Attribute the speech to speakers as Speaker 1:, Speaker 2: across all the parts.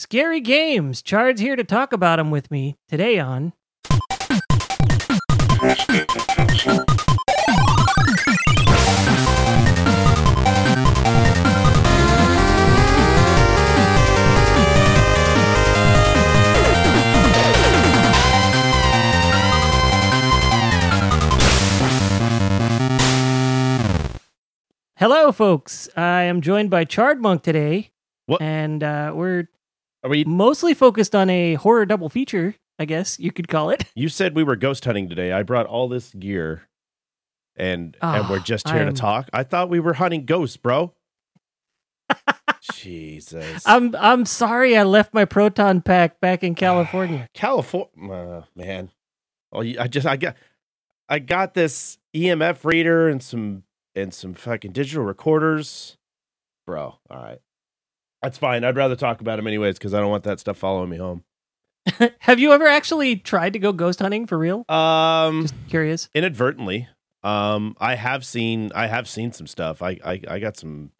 Speaker 1: Scary games. Chard's here to talk about them with me today on. Hello, folks. I am joined by Chard Monk today.
Speaker 2: What?
Speaker 1: And uh, we're
Speaker 2: Are we?
Speaker 1: mostly focused on a horror double feature, I guess you could call it.
Speaker 2: You said we were ghost hunting today. I brought all this gear, and and we're
Speaker 1: Ah,
Speaker 2: just here
Speaker 1: I'm-
Speaker 2: to talk. I thought we were hunting ghosts, bro. Jesus,
Speaker 1: I'm I'm sorry I left my proton pack back in California.
Speaker 2: California, uh, man. Oh, I just I got I got this EMF reader and some and some fucking digital recorders, bro. All right, that's fine. I'd rather talk about them anyways because I don't want that stuff following me home.
Speaker 1: Have you ever actually tried to go ghost hunting for real?
Speaker 2: Um,
Speaker 1: Just curious.
Speaker 2: inadvertently um i have seen i have seen some stuff i i, I got some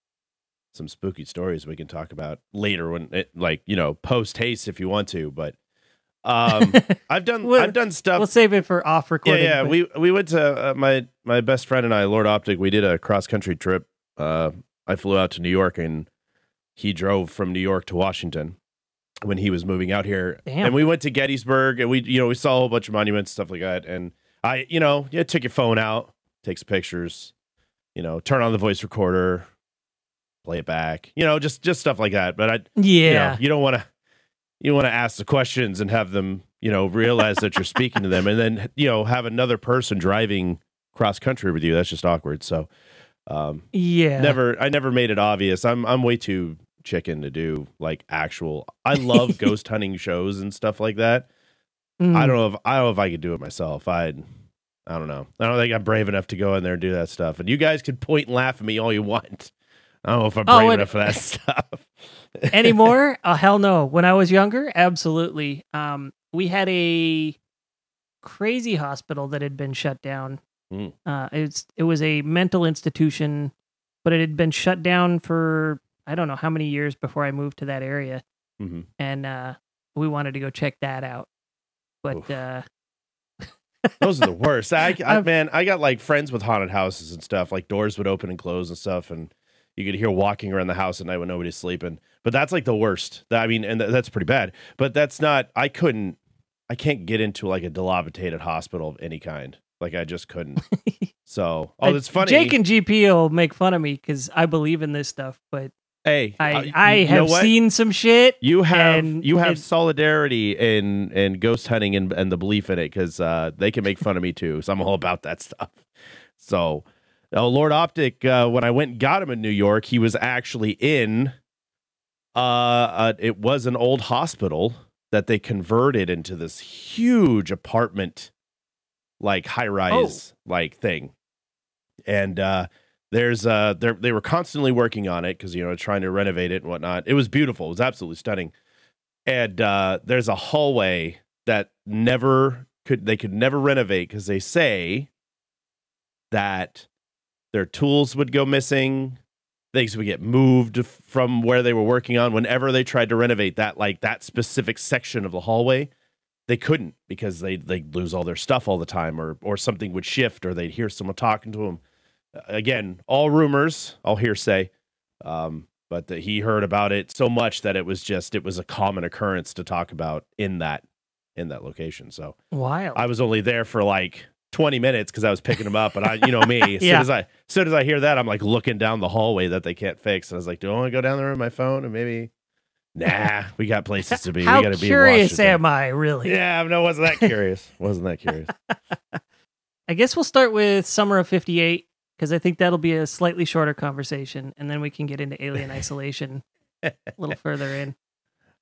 Speaker 2: some spooky stories we can talk about later when it like you know post haste if you want to but um i've done
Speaker 1: Well,
Speaker 2: i've done stuff
Speaker 1: we'll save it for off
Speaker 2: yeah
Speaker 1: recording.
Speaker 2: yeah
Speaker 1: but-
Speaker 2: we we went to uh, my my best friend and i lord optic we did a cross country trip uh i flew out to new york and he drove from new york to washington when he was moving out here
Speaker 1: Damn.
Speaker 2: and we went to gettysburg and we you know we saw a whole bunch of monuments stuff like that and i you know you take your phone out take some pictures you know turn on the voice recorder play it back you know just just stuff like that but i you know,
Speaker 1: yeah.
Speaker 2: you don't want to you want to ask the questions and have them you know realize that you're speaking to them and then you know have another person driving cross country with you that's just awkward so um
Speaker 1: yeah.
Speaker 2: never i never made it obvious i'm i'm way too chicken to do like actual i love ghost hunting shows and stuff like that
Speaker 1: Mm.
Speaker 2: i don't know if i don't know if i could do it myself i i don't know i don't think i'm brave enough to go in there and do that stuff and you guys can point and laugh at me all you want i don't know if i'm
Speaker 1: Oh,
Speaker 2: brave
Speaker 1: and-
Speaker 2: enough for that stuff
Speaker 1: anymore? Oh hell no. When I was younger, absolutely. Um, we had a crazy hospital that had been shut down.
Speaker 2: Mm.
Speaker 1: Uh, it's it was a mental institution, but it had been shut down for I don't know how many years before I moved to that area,
Speaker 2: Mhm.
Speaker 1: and uh, we wanted to go check that out. But uh,
Speaker 2: Those are the worst. I, I man, I got like friends with haunted houses and stuff. Like doors would open and close and stuff, and you could hear walking around the house at night when nobody's sleeping. But that's like the worst. I mean, and th- that's pretty bad. But that's not. I couldn't. I can't get into like a dilapidated hospital of any kind. Like I just couldn't. So, oh,
Speaker 1: I-
Speaker 2: that's funny.
Speaker 1: Jake and GP will make fun of me because I believe in this stuff, but
Speaker 2: hey,
Speaker 1: I
Speaker 2: uh,
Speaker 1: I have seen some shit.
Speaker 2: You have you have
Speaker 1: it-
Speaker 2: solidarity in in ghost hunting and and the belief in it because uh, they can make fun of me too. So I'm all about that stuff. So, oh, Lord Optic, uh, when I went and got him in New York, he was actually in. Uh, uh, it was an old hospital that they converted into this huge apartment, like high rise like thing, and uh, there's uh they were constantly working on it because you know trying to renovate it and whatnot. It was beautiful. It was absolutely stunning. And uh, there's a hallway that never could they could never renovate because they say that their tools would go missing. Things would get moved from where they were working on whenever they tried to renovate that like that specific section of the hallway. They couldn't because they they lose all their stuff all the time, or or something would shift, or they'd hear someone talking to them again, all rumors, all hearsay. Um, but that he heard about it so much that it was just it was a common occurrence to talk about in that in that location. So
Speaker 1: Wild.
Speaker 2: I was only there for like 20 minutes because I was picking them up, and I, you know me, as
Speaker 1: Yeah.
Speaker 2: soon as I as soon as I hear that, I'm like looking down the hallway that they can't fix. And I was like, do I want to go down there with my phone and maybe? Nah, we got places to be.
Speaker 1: How
Speaker 2: we got to be. in
Speaker 1: curious
Speaker 2: Washington.
Speaker 1: am I, really?
Speaker 2: Yeah, no, wasn't that curious. wasn't that curious.
Speaker 1: I guess we'll start with Summer of 58 because I think that'll be a slightly shorter conversation and then we can get into Alien Isolation a little further in.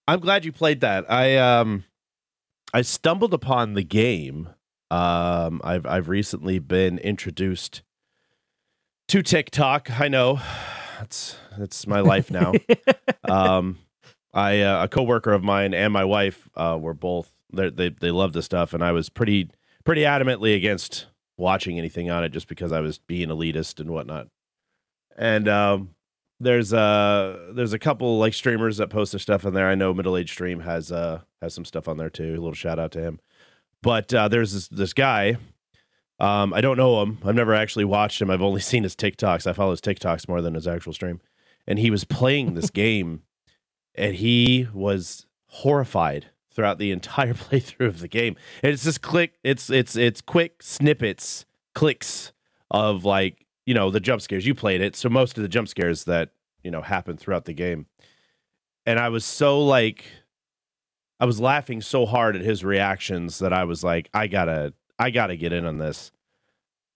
Speaker 2: I'm glad you played that. I um I stumbled upon the game. Um I've I've recently been introduced to TikTok. I know. It's it's my life now. um I uh, a coworker of mine and my wife uh were both they they they love the stuff and I was pretty pretty adamantly against watching anything on it just because I was being elitist and whatnot. And um there's a there's a couple like streamers that post their stuff on there. I know Middle Age Stream has uh has some stuff on there too. A little shout out to him. But uh, there's this this guy. Um, I don't know him. I've never actually watched him. I've only seen his TikToks. I follow his TikToks more than his actual stream. And he was playing this game, and he was horrified throughout the entire playthrough of the game. It's just click. It's it's it's quick snippets, clicks of like you know the jump scares. You played it, so most of the jump scares that you know happen throughout the game. And I was so like, I was laughing so hard at his reactions that I was like, I gotta, I gotta get in on this.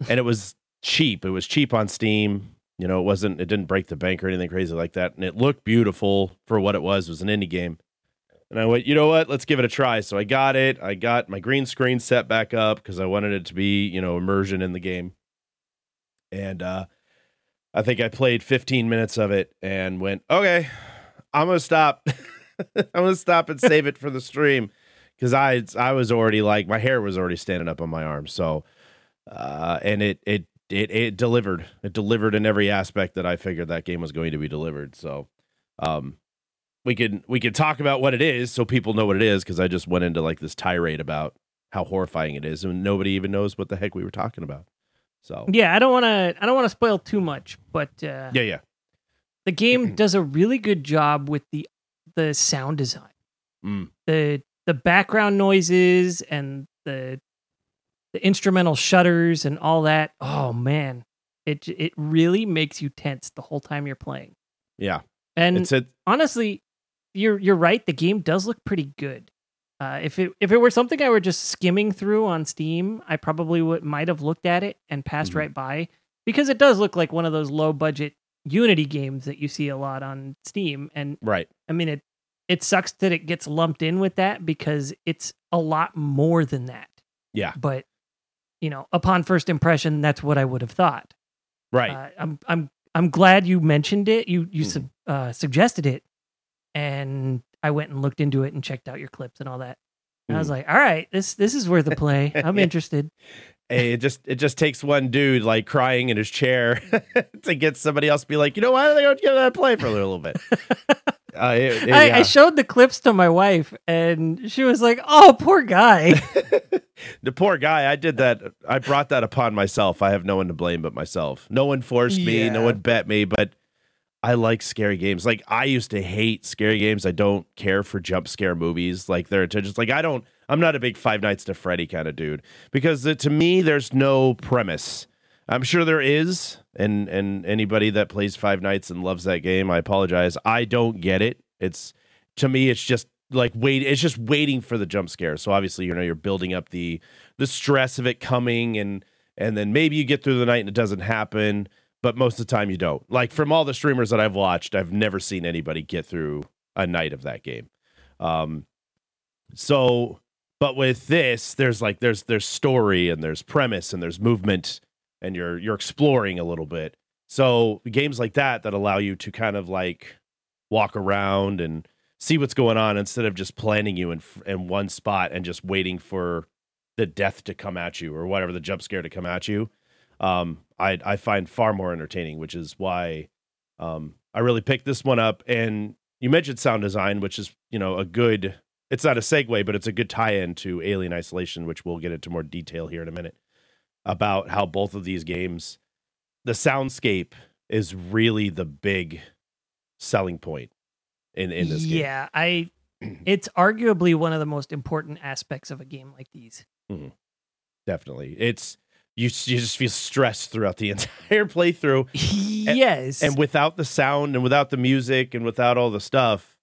Speaker 2: And it was cheap. It was cheap on Steam. You know, it wasn't, it didn't break the bank or anything crazy like that. And it looked beautiful for what it was. It was an indie game. And I went, you know what? Let's give it a try. So I got it. I got my green screen set back up because I wanted it to be, you know, immersion in the game and uh, I think I played 15 minutes of it and went, okay, I'm gonna stop. I'm gonna stop and save it for the stream because I I was already like my hair was already standing up on my arms. So, uh, and it it it it delivered. It delivered in every aspect that I figured that game was going to be delivered. So, um, we could we could talk about what it is so people know what it is because I just went into like this tirade about how horrifying it is and nobody even knows what the heck we were talking about. So
Speaker 1: yeah, I don't want to. I don't want to spoil too much, but uh,
Speaker 2: yeah, yeah,
Speaker 1: the game does a really good job with the the sound design,
Speaker 2: mm.
Speaker 1: the the background noises and the the instrumental shutters and all that. Oh man, it it really makes you tense the whole time you're playing.
Speaker 2: Yeah,
Speaker 1: and
Speaker 2: it's a-
Speaker 1: honestly, you're you're right. The game does look pretty good. Uh, if it if it were something I were just skimming through on Steam, I probably would might have looked at it and passed mm-hmm. right by because it does look like one of those low budget Unity games that you see a lot on Steam. And
Speaker 2: right,
Speaker 1: I mean it it sucks that it gets lumped in with that because it's a lot more than that.
Speaker 2: Yeah,
Speaker 1: but you know, upon first impression, that's what I would have thought.
Speaker 2: Right.
Speaker 1: Uh, I'm I'm I'm glad you mentioned it. You you mm. su- uh, suggested it, and I went and looked into it and checked out your clips and all that. And mm. I was like, all right, this this is worth a play. I'm interested.
Speaker 2: Hey, it just it just takes one dude like crying in his chair to get somebody else to be like, you know, why don't they go give that a play for a little bit?
Speaker 1: Uh, it, it, I, yeah. I, showed the clips to my wife, and she was like, "Oh, poor guy."
Speaker 2: the poor guy. I did that. I brought that upon myself. I have no one to blame but myself. No one forced me. No one bet me. But I like scary games. Like I used to hate scary games. I don't care for jump scare movies. Like they're just like I don't. I'm not a big Five Nights at Freddy kind of dude because uh, to me there's no premise. I'm sure there is, and and anybody that plays Five Nights and loves that game, I apologize. I don't get it. It's to me, it's just like wait. It's just waiting for the jump scare. So obviously, you know, you're building up the the stress of it coming, and and then maybe you get through the night and it doesn't happen but most of the time you don't. Like from all the streamers that I've watched, I've never seen anybody get through a night of that game. Um, so, but with this, there's like there's there's story and there's premise and there's movement, and you're you're exploring a little bit. So games like that that allow you to kind of like walk around and see what's going on instead of just planning you in in one spot and just waiting for the death to come at you or whatever the jump scare to come at you um, I I find far more entertaining, which is why um, I really picked this one up. And you mentioned sound design, which is you know a good. It's not a segue, but it's a good tie-in to Alien Isolation, which we'll get into more detail here in a minute about how both of these games, the soundscape is really the big selling point in in this
Speaker 1: game. Yeah, I. It's arguably one of the most important aspects of a game like these.
Speaker 2: Mm-hmm. Definitely, it's you you just feel stressed throughout the entire playthrough.
Speaker 1: yes.
Speaker 2: And, and, without the sound and without the music and without all the stuff,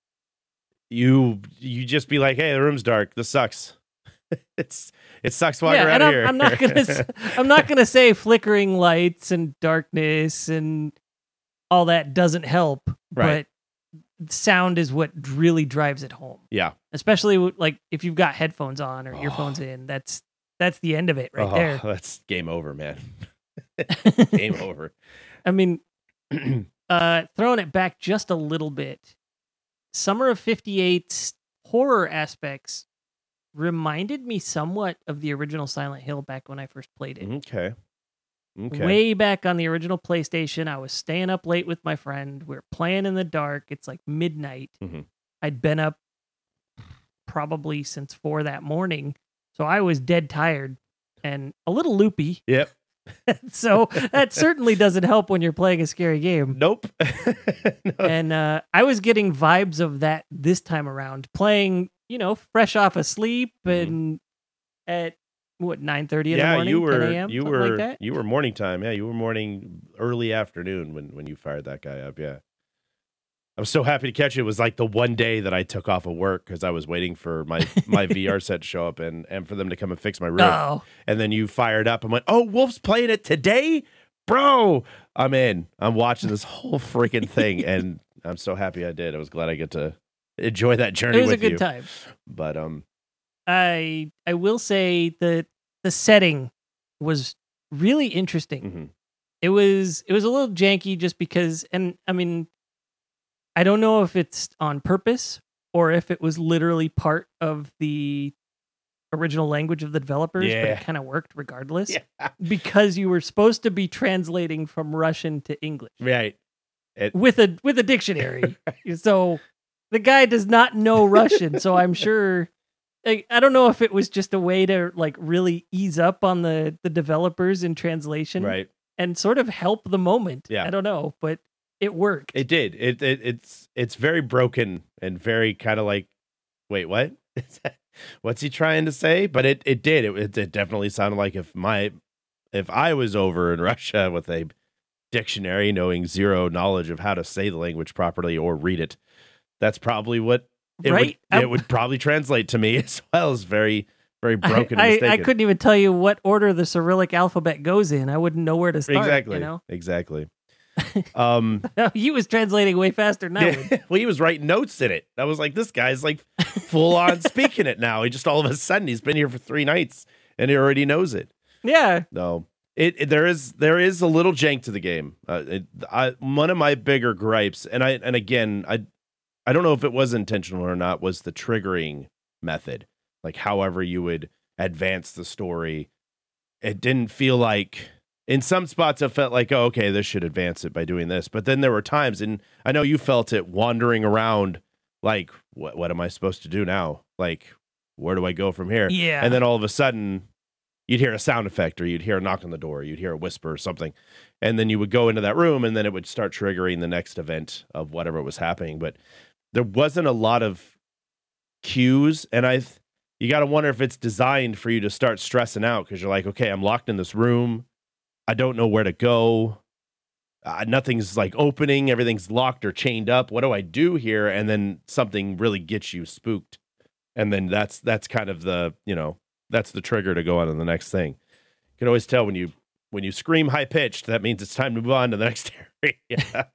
Speaker 2: you you just be like, "Hey, the room's dark. This sucks." it's it sucks walking yeah, around
Speaker 1: I'm,
Speaker 2: here.
Speaker 1: I'm not gonna I'm not gonna say flickering lights and darkness and all that doesn't help, right. but sound is what really drives it home.
Speaker 2: Yeah,
Speaker 1: especially like if you've got headphones on or oh. earphones in. That's that's the end of it right oh, there.
Speaker 2: That's game over, man. game over.
Speaker 1: I mean, uh, throwing it back just a little bit, Summer of 58's horror aspects reminded me somewhat of the original Silent Hill back when I first played it.
Speaker 2: Okay. Okay.
Speaker 1: way back on the original PlayStation. I was staying up late with my friend. We are playing in the dark. It's like midnight.
Speaker 2: Mhm.
Speaker 1: I'd been up probably since four that morning. So I was dead tired and a little loopy.
Speaker 2: Yep.
Speaker 1: so that certainly doesn't help when you're playing a scary game.
Speaker 2: Nope. No.
Speaker 1: And uh, I was getting vibes of that this time around, playing, you know, fresh off of sleep
Speaker 2: Mhm.
Speaker 1: and at what nine thirty in
Speaker 2: yeah,
Speaker 1: the morning,
Speaker 2: you
Speaker 1: 10
Speaker 2: were
Speaker 1: a.m.,
Speaker 2: you were
Speaker 1: like
Speaker 2: you were morning time. Yeah, you were morning early afternoon when when you fired that guy up. Yeah. I was so happy to catch it. It was like the one day that I took off of work because I was waiting for my my VR set to show up and and for them to come and fix my room.
Speaker 1: Oh,
Speaker 2: And then you fired up and went, "Oh, Wolf's playing it today, bro! I'm in. I'm watching this whole freaking thing, and I'm so happy I did. I was glad I get to enjoy that journey
Speaker 1: it was a
Speaker 2: with
Speaker 1: good
Speaker 2: you.
Speaker 1: time.
Speaker 2: But um,
Speaker 1: I I will say that the setting was really interesting.
Speaker 2: mhm.
Speaker 1: It was it was a little janky just because and I mean I don't know if it's on purpose or if it was literally part of the original language of the developers, but
Speaker 2: Yeah.
Speaker 1: it kind of worked regardless
Speaker 2: yeah,
Speaker 1: because you were supposed to be translating from Russian to English
Speaker 2: right.
Speaker 1: with a with a dictionary. so the guy does not know Russian, so I'm sure I, I don't know if it was just a way to like really ease up on the the developers in translation
Speaker 2: Right.
Speaker 1: and sort of help the moment.
Speaker 2: Yeah.
Speaker 1: I don't know, but it worked.
Speaker 2: It did. It, it it's it's very broken and very kind of like, wait, what? What's he trying to say? But it it did. It, it it definitely sounded like if my if I was over in Russia with a dictionary, knowing zero knowledge of how to say the language properly or read it, that's probably what it
Speaker 1: right?
Speaker 2: would it um, would probably translate to me as well as very very broken. and
Speaker 1: I, I, couldn't even tell you what order the Cyrillic alphabet goes in. I wouldn't know where to start.
Speaker 2: exactly
Speaker 1: You know,
Speaker 2: exactly. Um.
Speaker 1: he was translating way faster now.
Speaker 2: Yeah, well, he was writing notes in it. I was like, this guy's like full on speaking it now. He just all of a sudden he's been here for three nights and he already knows it.
Speaker 1: Yeah,
Speaker 2: No, it, it- there is there is a little jank to the game. Uh, it, I, one of my bigger gripes, and I and again I I don't know if it was intentional or not, was the triggering method. Like however you would advance the story, it didn't feel like. In some spots, it felt like, oh, okay, this should advance it by doing this. But then there were times, and I know you felt it wandering around, like, what what am I supposed to do now? Like, where do I go from here?
Speaker 1: yeah.
Speaker 2: And then all of a sudden, you'd hear a sound effect or you'd hear a knock on the door, you'd hear a whisper or something. And then you would go into that room and then it would start triggering the next event of whatever was happening. But there wasn't a lot of cues. And I, th- you got to wonder if it's designed for you to start stressing out because you're like, okay, I'm locked in this room. I don't know where to go. Uh, nothing's like opening, everything's locked or chained up. What do I do here? And then something really gets you spooked and then that's that's kind of the you know that's the trigger to go on to the next thing. You can always tell when you when you scream high pitched, that means it's time to move on to the next area.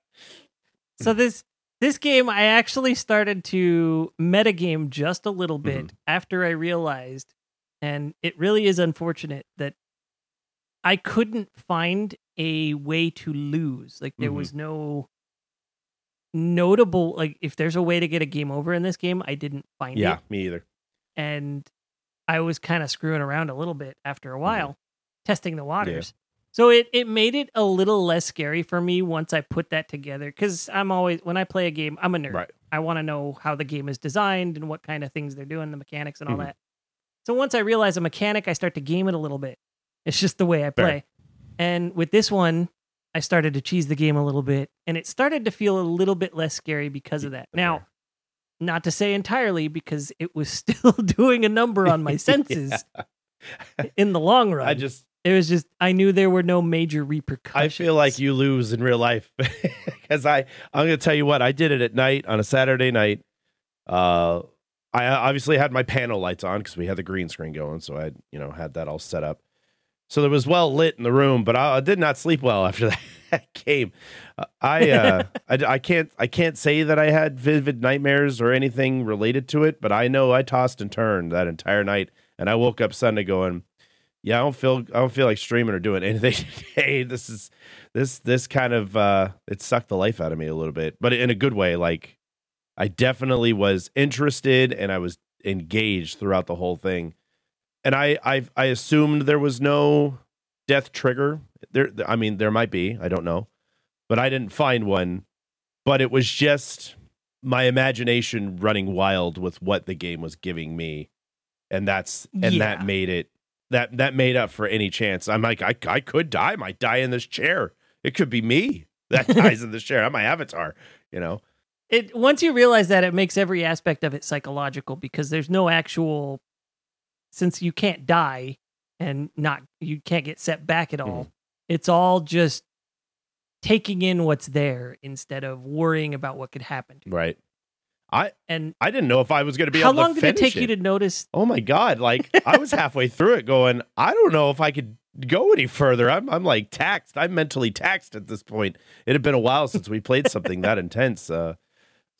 Speaker 1: So this this game I actually started to metagame just a little bit
Speaker 2: Mm-hmm.
Speaker 1: after I realized and it really is unfortunate that I couldn't find a way to lose. Like there
Speaker 2: Mhm.
Speaker 1: was no notable like if there's a way to get a game over in this game, I didn't find
Speaker 2: yeah,
Speaker 1: it.
Speaker 2: Yeah, me either.
Speaker 1: And I was kind of screwing around a little bit after
Speaker 2: Mm-hmm.
Speaker 1: a while, testing the waters. So it, it made it a little less scary for me once I put that together. Because I'm always when I play a game, I'm a nerd.
Speaker 2: Right.
Speaker 1: I want to know how the game is designed and what kind of things they're doing, the mechanics and all
Speaker 2: Mhm.
Speaker 1: that. So once I realize a mechanic, I start to game it a little bit. It's just the way I
Speaker 2: Fair.
Speaker 1: play. And with this one, I started to cheese the game a little bit, and it started to feel a little bit less scary because of that. Now, not to say entirely, because it was still doing a number on my senses in the long run.
Speaker 2: I just
Speaker 1: it was just I knew there were no major repercussions.
Speaker 2: I feel like you lose in real life because I I'm gonna tell you what I did it at night on a Saturday night. Uh, I obviously had my panel lights on because we had the green screen going, so I you know had that all set up. So there was well lit in the room, but I, I did not sleep well after that game. Uh, I, uh, I I can't I can't say that I had vivid nightmares or anything related to it, but I know I tossed and turned that entire night, and I woke up Sunday going, yeah, I don't feel I don't feel like streaming or doing anything today. This is this this kind of uh it sucked the life out of me a little bit, but in a good way. Like I definitely was interested and I was engaged throughout the whole thing. And I I I assumed there was no death trigger There, I mean, there might be. I don't know, but I didn't find one. But it was just my imagination running wild with what the game was giving me, and that's and
Speaker 1: Yeah.
Speaker 2: that made it that that made up for any chance. I'm like, I I could die. I might die in this chair. It could be me that dies in this chair. I'm my avatar. You know.
Speaker 1: it once you realize that it makes every aspect of it psychological because there's no actual since you can't die and not you can't get set back at all it's all just taking in what's there instead of worrying about what could happen to you.
Speaker 2: Right. I
Speaker 1: and
Speaker 2: I didn't know if I was going to be able to do that.
Speaker 1: how long did it take you to notice
Speaker 2: Oh my god! Like I was halfway through it, going, I don't know if I could go any further. I'm I'm like taxed. I'm mentally taxed at this point. It had been a while since we played something that intense. Uh,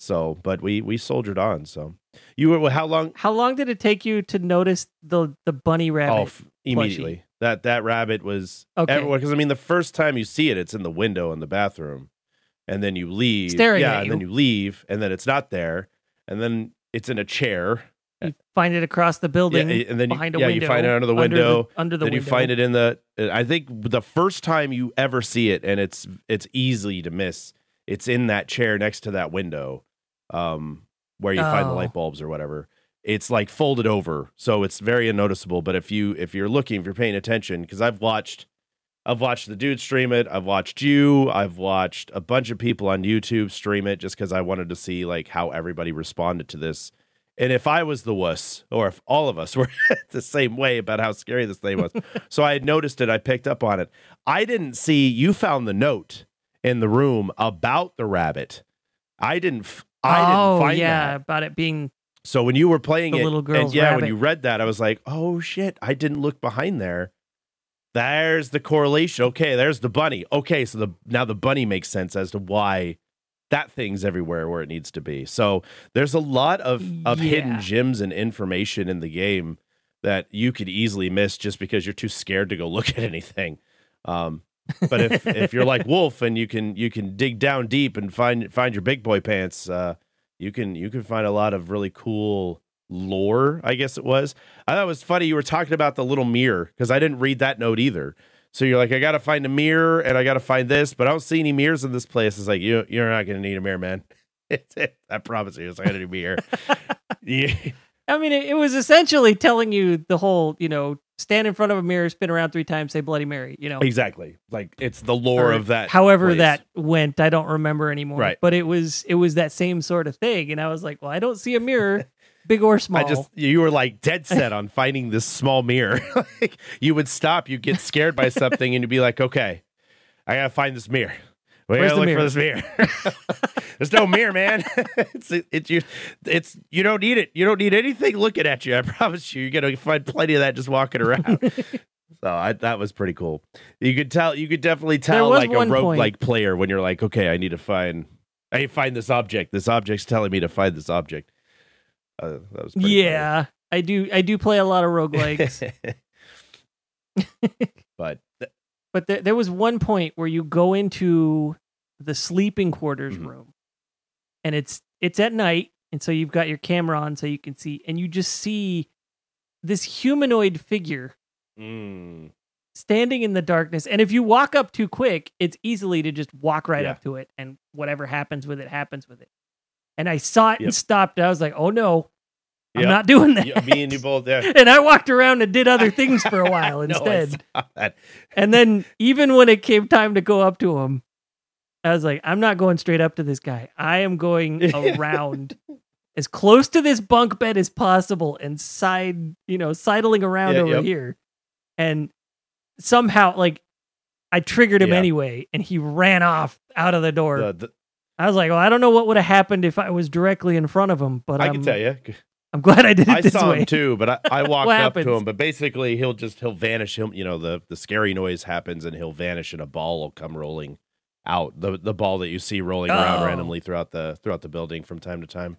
Speaker 2: so, but we we soldiered on. So, you were how long?
Speaker 1: how long did it take you to notice the the bunny rabbit
Speaker 2: Oh, f- immediately. That that rabbit was
Speaker 1: Okay.
Speaker 2: because I mean the first time you see it, it's in the window in the bathroom, and then you leave.
Speaker 1: Staring
Speaker 2: yeah, and then
Speaker 1: you.
Speaker 2: you leave, and then it's not there, and then it's in a chair.
Speaker 1: you find it across the building
Speaker 2: yeah, and then you,
Speaker 1: behind a
Speaker 2: yeah,
Speaker 1: window
Speaker 2: you find it under the
Speaker 1: under
Speaker 2: window.
Speaker 1: under the
Speaker 2: then
Speaker 1: window
Speaker 2: you find it in the uh, i think the first time you ever see it and it's it's easy to miss it's in that chair next to that window um where you find the
Speaker 1: Oh.
Speaker 2: light bulbs or whatever it's like folded over so it's very unnoticeable but if you if you're looking if you're paying attention because i've watched i've watched the dude stream it i've watched you i've watched a bunch of people on youtube stream it just because i wanted to see like how everybody responded to this and if I was the wuss, or if all of us were the same way about how scary this thing was, so I had noticed it, I picked up on it. I didn't see you found the note in the room about the rabbit. I didn't. f- I
Speaker 1: oh
Speaker 2: didn't find
Speaker 1: yeah
Speaker 2: that.
Speaker 1: about it being
Speaker 2: So when you were playing
Speaker 1: The
Speaker 2: it,
Speaker 1: little
Speaker 2: and
Speaker 1: girl's
Speaker 2: yeah, when you read that, I was like, oh shit, I didn't look behind there. There's the correlation. Okay, there's the bunny. Okay, so the now the bunny makes sense as to why that thing's everywhere where it needs to be. So there's a lot of of hidden gems and information in the game that you could easily miss just because you're too scared to go look at anything. Um, but if if you're like Wolf and you can you can dig down deep and find find your big boy pants, uh, you can you can find a lot of really cool lore. I guess it was. I thought it was funny you were talking about the little mirror because I didn't read that note either. So you're like, I got to find a mirror and I got to find this, but I don't see any mirrors in this place. It's like you you're not going to need a mirror, man. I promise you, it's not going to be here. yeah.
Speaker 1: I mean, it, it was essentially telling you the whole, you know, stand in front of a mirror, spin around three times, say Bloody Mary, you know.
Speaker 2: Exactly. Like it's the lore
Speaker 1: Or
Speaker 2: of that.
Speaker 1: However
Speaker 2: place.
Speaker 1: that went, I don't remember anymore.
Speaker 2: Right.
Speaker 1: But it was it was that same sort of thing, and I was like, well, I don't see a mirror, big or small.
Speaker 2: I just you were like dead set on finding this small mirror. like you would stop, you'd get scared by something, and you'd be like, "Okay, I gotta find this mirror. We
Speaker 1: Where's
Speaker 2: gotta
Speaker 1: the
Speaker 2: look for this mirror. There's no mirror, man. it's it's you it's you don't need it. You don't need anything looking at you. I promise you, you're gonna find plenty of that just walking around. so I, that was pretty cool. You could tell. You could definitely tell
Speaker 1: was
Speaker 2: like a
Speaker 1: one
Speaker 2: rogue like player when you're like, okay, I need to find. I need to find this object. This object's telling me to find this object. Uh, that was pretty funny.
Speaker 1: yeah, I do. I do play a lot of roguelikes,
Speaker 2: but
Speaker 1: but there, there was one point where you go into the sleeping quarters
Speaker 2: Mhm.
Speaker 1: room, and it's it's at night, and so you've got your camera on so you can see, and you just see this humanoid figure
Speaker 2: mm,
Speaker 1: standing in the darkness. And if you walk up too quick, it's easily to just walk right
Speaker 2: Yeah.
Speaker 1: up to it, and whatever happens with it happens with it. And I saw it
Speaker 2: Yep.
Speaker 1: and stopped. And I was like, "Oh no, I'm
Speaker 2: Yep.
Speaker 1: not doing that."
Speaker 2: yeah, me and you both there.
Speaker 1: and I walked around and did other things for a while
Speaker 2: No,
Speaker 1: instead.
Speaker 2: that.
Speaker 1: and then even when it came time to go up to him, I was like, I'm not going straight up to this guy. I am going around as close to this bunk bed as possible and side, you know, sidling around
Speaker 2: Yeah,
Speaker 1: over
Speaker 2: yep.
Speaker 1: here. And somehow like I triggered him
Speaker 2: Yeah.
Speaker 1: anyway and he ran off out of the door.
Speaker 2: The- the-
Speaker 1: I was like, well, I don't know what would have happened if I was directly in front of him, but
Speaker 2: I
Speaker 1: I'm,
Speaker 2: can tell you.
Speaker 1: I'm glad I did it
Speaker 2: I
Speaker 1: this
Speaker 2: saw
Speaker 1: way.
Speaker 2: him too, but I, I walked up to him. But basically, he'll just he'll vanish. He'll you know the the scary noise happens, and he'll vanish, and a ball will come rolling out. The the ball that you see rolling around
Speaker 1: Oh.
Speaker 2: randomly throughout the throughout the building from time to time.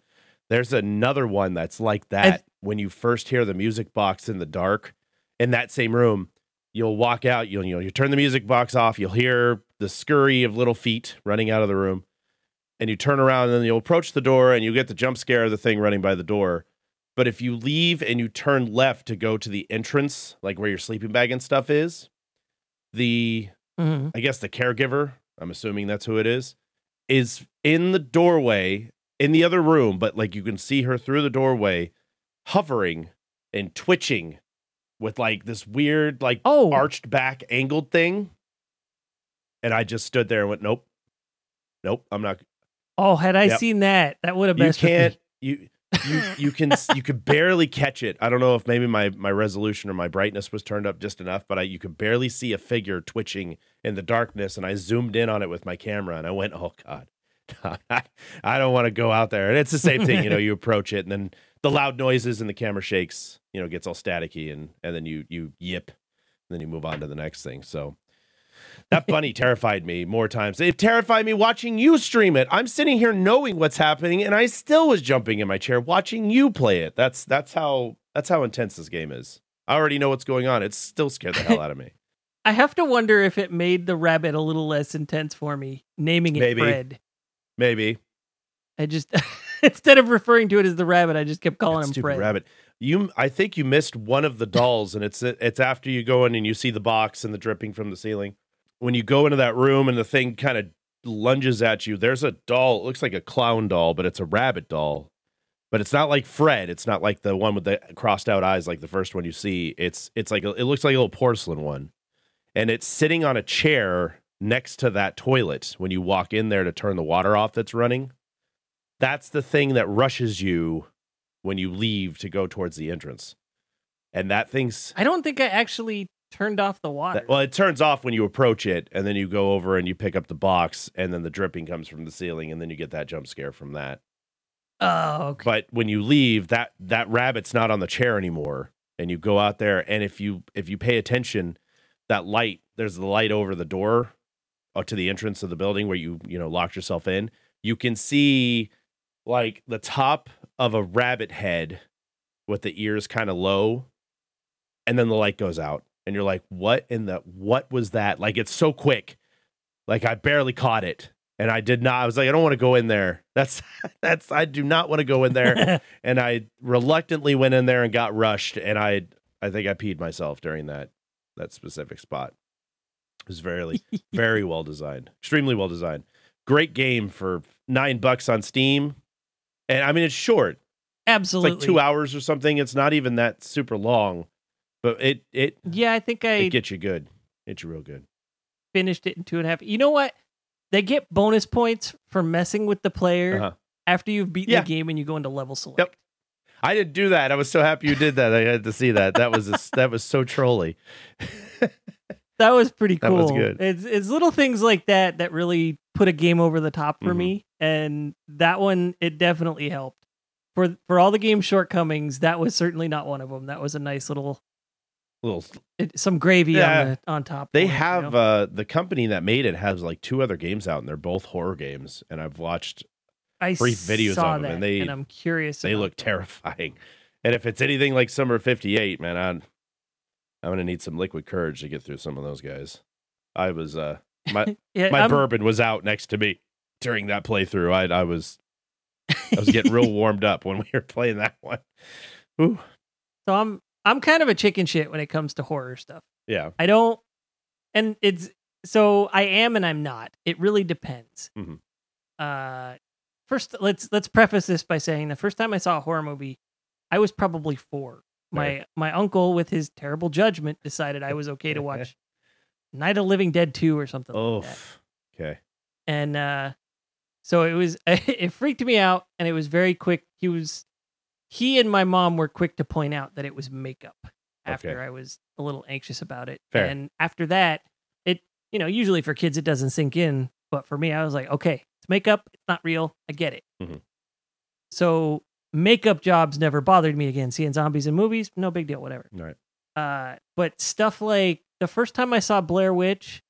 Speaker 2: There's another one that's like that. when you first hear the music box in the dark in that same room, you'll walk out. You'll you know you turn the music box off. You'll hear the scurry of little feet running out of the room, and you turn around and then you'll approach the door and you get the jump scare of the thing running by the door. But if you leave and you turn left to go to the entrance, like where your sleeping bag and stuff is, the
Speaker 1: Mhm.
Speaker 2: I guess the caregiver, I'm assuming that's who it is, is in the doorway in the other room, but like you can see her through the doorway hovering and twitching with like this weird, like
Speaker 1: Oh.
Speaker 2: arched back angled thing. And I just stood there and went, Nope. Nope. I'm not
Speaker 1: Oh, had I
Speaker 2: Yep.
Speaker 1: seen that, that would have
Speaker 2: you
Speaker 1: messed with me.
Speaker 2: can't you you you can you could barely catch it. I don't know if maybe my my resolution or my brightness was turned up just enough, but I you could barely see a figure twitching in the darkness, and I zoomed in on it with my camera, and I went, "Oh God, I, I don't want to go out there." And it's the same thing, you know. You approach it, and then the loud noises, and the camera shakes, you know, gets all staticky, and and then you you yip, and then you move on to the next thing. So. That bunny terrified me more times. It terrified me watching you stream it. I'm sitting here knowing what's happening, and I still was jumping in my chair watching you play it. That's that's how that's how intense this game is. I already know what's going on. It still scared the hell out of me.
Speaker 1: I have to wonder if it made the rabbit a little less intense for me, naming it
Speaker 2: Maybe.
Speaker 1: Fred.
Speaker 2: Maybe
Speaker 1: I just instead of referring to it as the rabbit, I just kept calling
Speaker 2: That
Speaker 1: him Fred.
Speaker 2: rabbit. You, I think you missed one of the dolls, and it's it's after you go in and you see the box and the dripping from the ceiling. When you go into that room and the thing kind of lunges at you, there's a doll. It looks like a clown doll, but it's a rabbit doll. But it's not like Fred. It's not like the one with the crossed out eyes, like the first one you see. It's it's like a, it looks like a little porcelain one, and it's sitting on a chair next to that toilet when you walk in there to turn the water off that's running. That's the thing that rushes you when you leave to go towards the entrance. And that thing's
Speaker 1: I don't think I actually turned off the water.
Speaker 2: well, it turns off when you approach it, and then you go over and you pick up the box, and then the dripping comes from the ceiling, and then you get that jump scare from that.
Speaker 1: oh, okay.
Speaker 2: But when you leave, that that rabbit's not on the chair anymore, and you go out there, and if you if you pay attention, that light there's the light over the door uh, to the entrance of the building where you you know locked yourself in. You can see like the top of a rabbit head with the ears kind of low, and then the light goes out, and you're like, "What in the what was that?" Like it's so quick, like I barely caught it, and I did not. I was like, I don't want to go in there. That's that's I do not want to go in there, and I reluctantly went in there and got rushed, and I I think I peed myself during that that specific spot. It was very very well designed, extremely well designed. Great game for nine bucks on Steam, and I mean it's short.
Speaker 1: Absolutely.
Speaker 2: It's like two hours or something. It's not even that super long, but it it
Speaker 1: Yeah, I think I
Speaker 2: it gets you good. It's real good.
Speaker 1: finished it in two and a half. You know what? They get bonus points for messing with the player
Speaker 2: Uh-huh.
Speaker 1: after you've beaten
Speaker 2: Yeah.
Speaker 1: the game and you go into level select.
Speaker 2: Yep. I didn't do that. I was so happy you did that. I had to see that. That was that was so trolly.
Speaker 1: That was pretty
Speaker 2: That
Speaker 1: cool.
Speaker 2: was good.
Speaker 1: It's it's little things like that that really put a game over the top for
Speaker 2: Mhm.
Speaker 1: me, and that one it definitely helped. For for all the game shortcomings, that was certainly not one of them. That was a nice little
Speaker 2: Little
Speaker 1: it, some gravy
Speaker 2: Yeah.
Speaker 1: on the on top.
Speaker 2: They
Speaker 1: for it, you
Speaker 2: have
Speaker 1: know?
Speaker 2: uh the company that made it has like two other games out and they're both horror games and I've watched
Speaker 1: I
Speaker 2: brief videos of them, and they-
Speaker 1: and I'm curious.
Speaker 2: they look terrifying. And if it's anything like Summer 58, man, I'm I'm going to need some liquid courage to get through some of those guys. I was uh my
Speaker 1: Yeah,
Speaker 2: my
Speaker 1: I'm-
Speaker 2: bourbon was out next to me during that playthrough. I I was I was getting real warmed up when we were playing that one. Ooh,
Speaker 1: So I'm I'm kind of a chicken shit when it comes to horror stuff.
Speaker 2: yeah.
Speaker 1: I don't, and it's so I am and I'm not. It really depends.
Speaker 2: Mhm.
Speaker 1: Uh, first let's let's preface this by saying the first time I saw a horror movie, I was probably four. My
Speaker 2: Right.
Speaker 1: my uncle, with his terrible judgment, decided I was okay to watch Night of Living Dead two or something
Speaker 2: Oh,
Speaker 1: like that.
Speaker 2: okay.
Speaker 1: and uh so it was it freaked me out and it was very quick he was he and my mom were quick to point out that it was makeup after
Speaker 2: Okay.
Speaker 1: i was a little anxious about it
Speaker 2: Fair.
Speaker 1: and after that it you know usually for kids it doesn't sink in but for me i was like okay it's makeup it's not real i get it
Speaker 2: Mhm.
Speaker 1: so makeup jobs never bothered me again seeing zombies in movies no big deal whatever
Speaker 2: right.
Speaker 1: uh, but stuff like the first time I saw Blair Witch,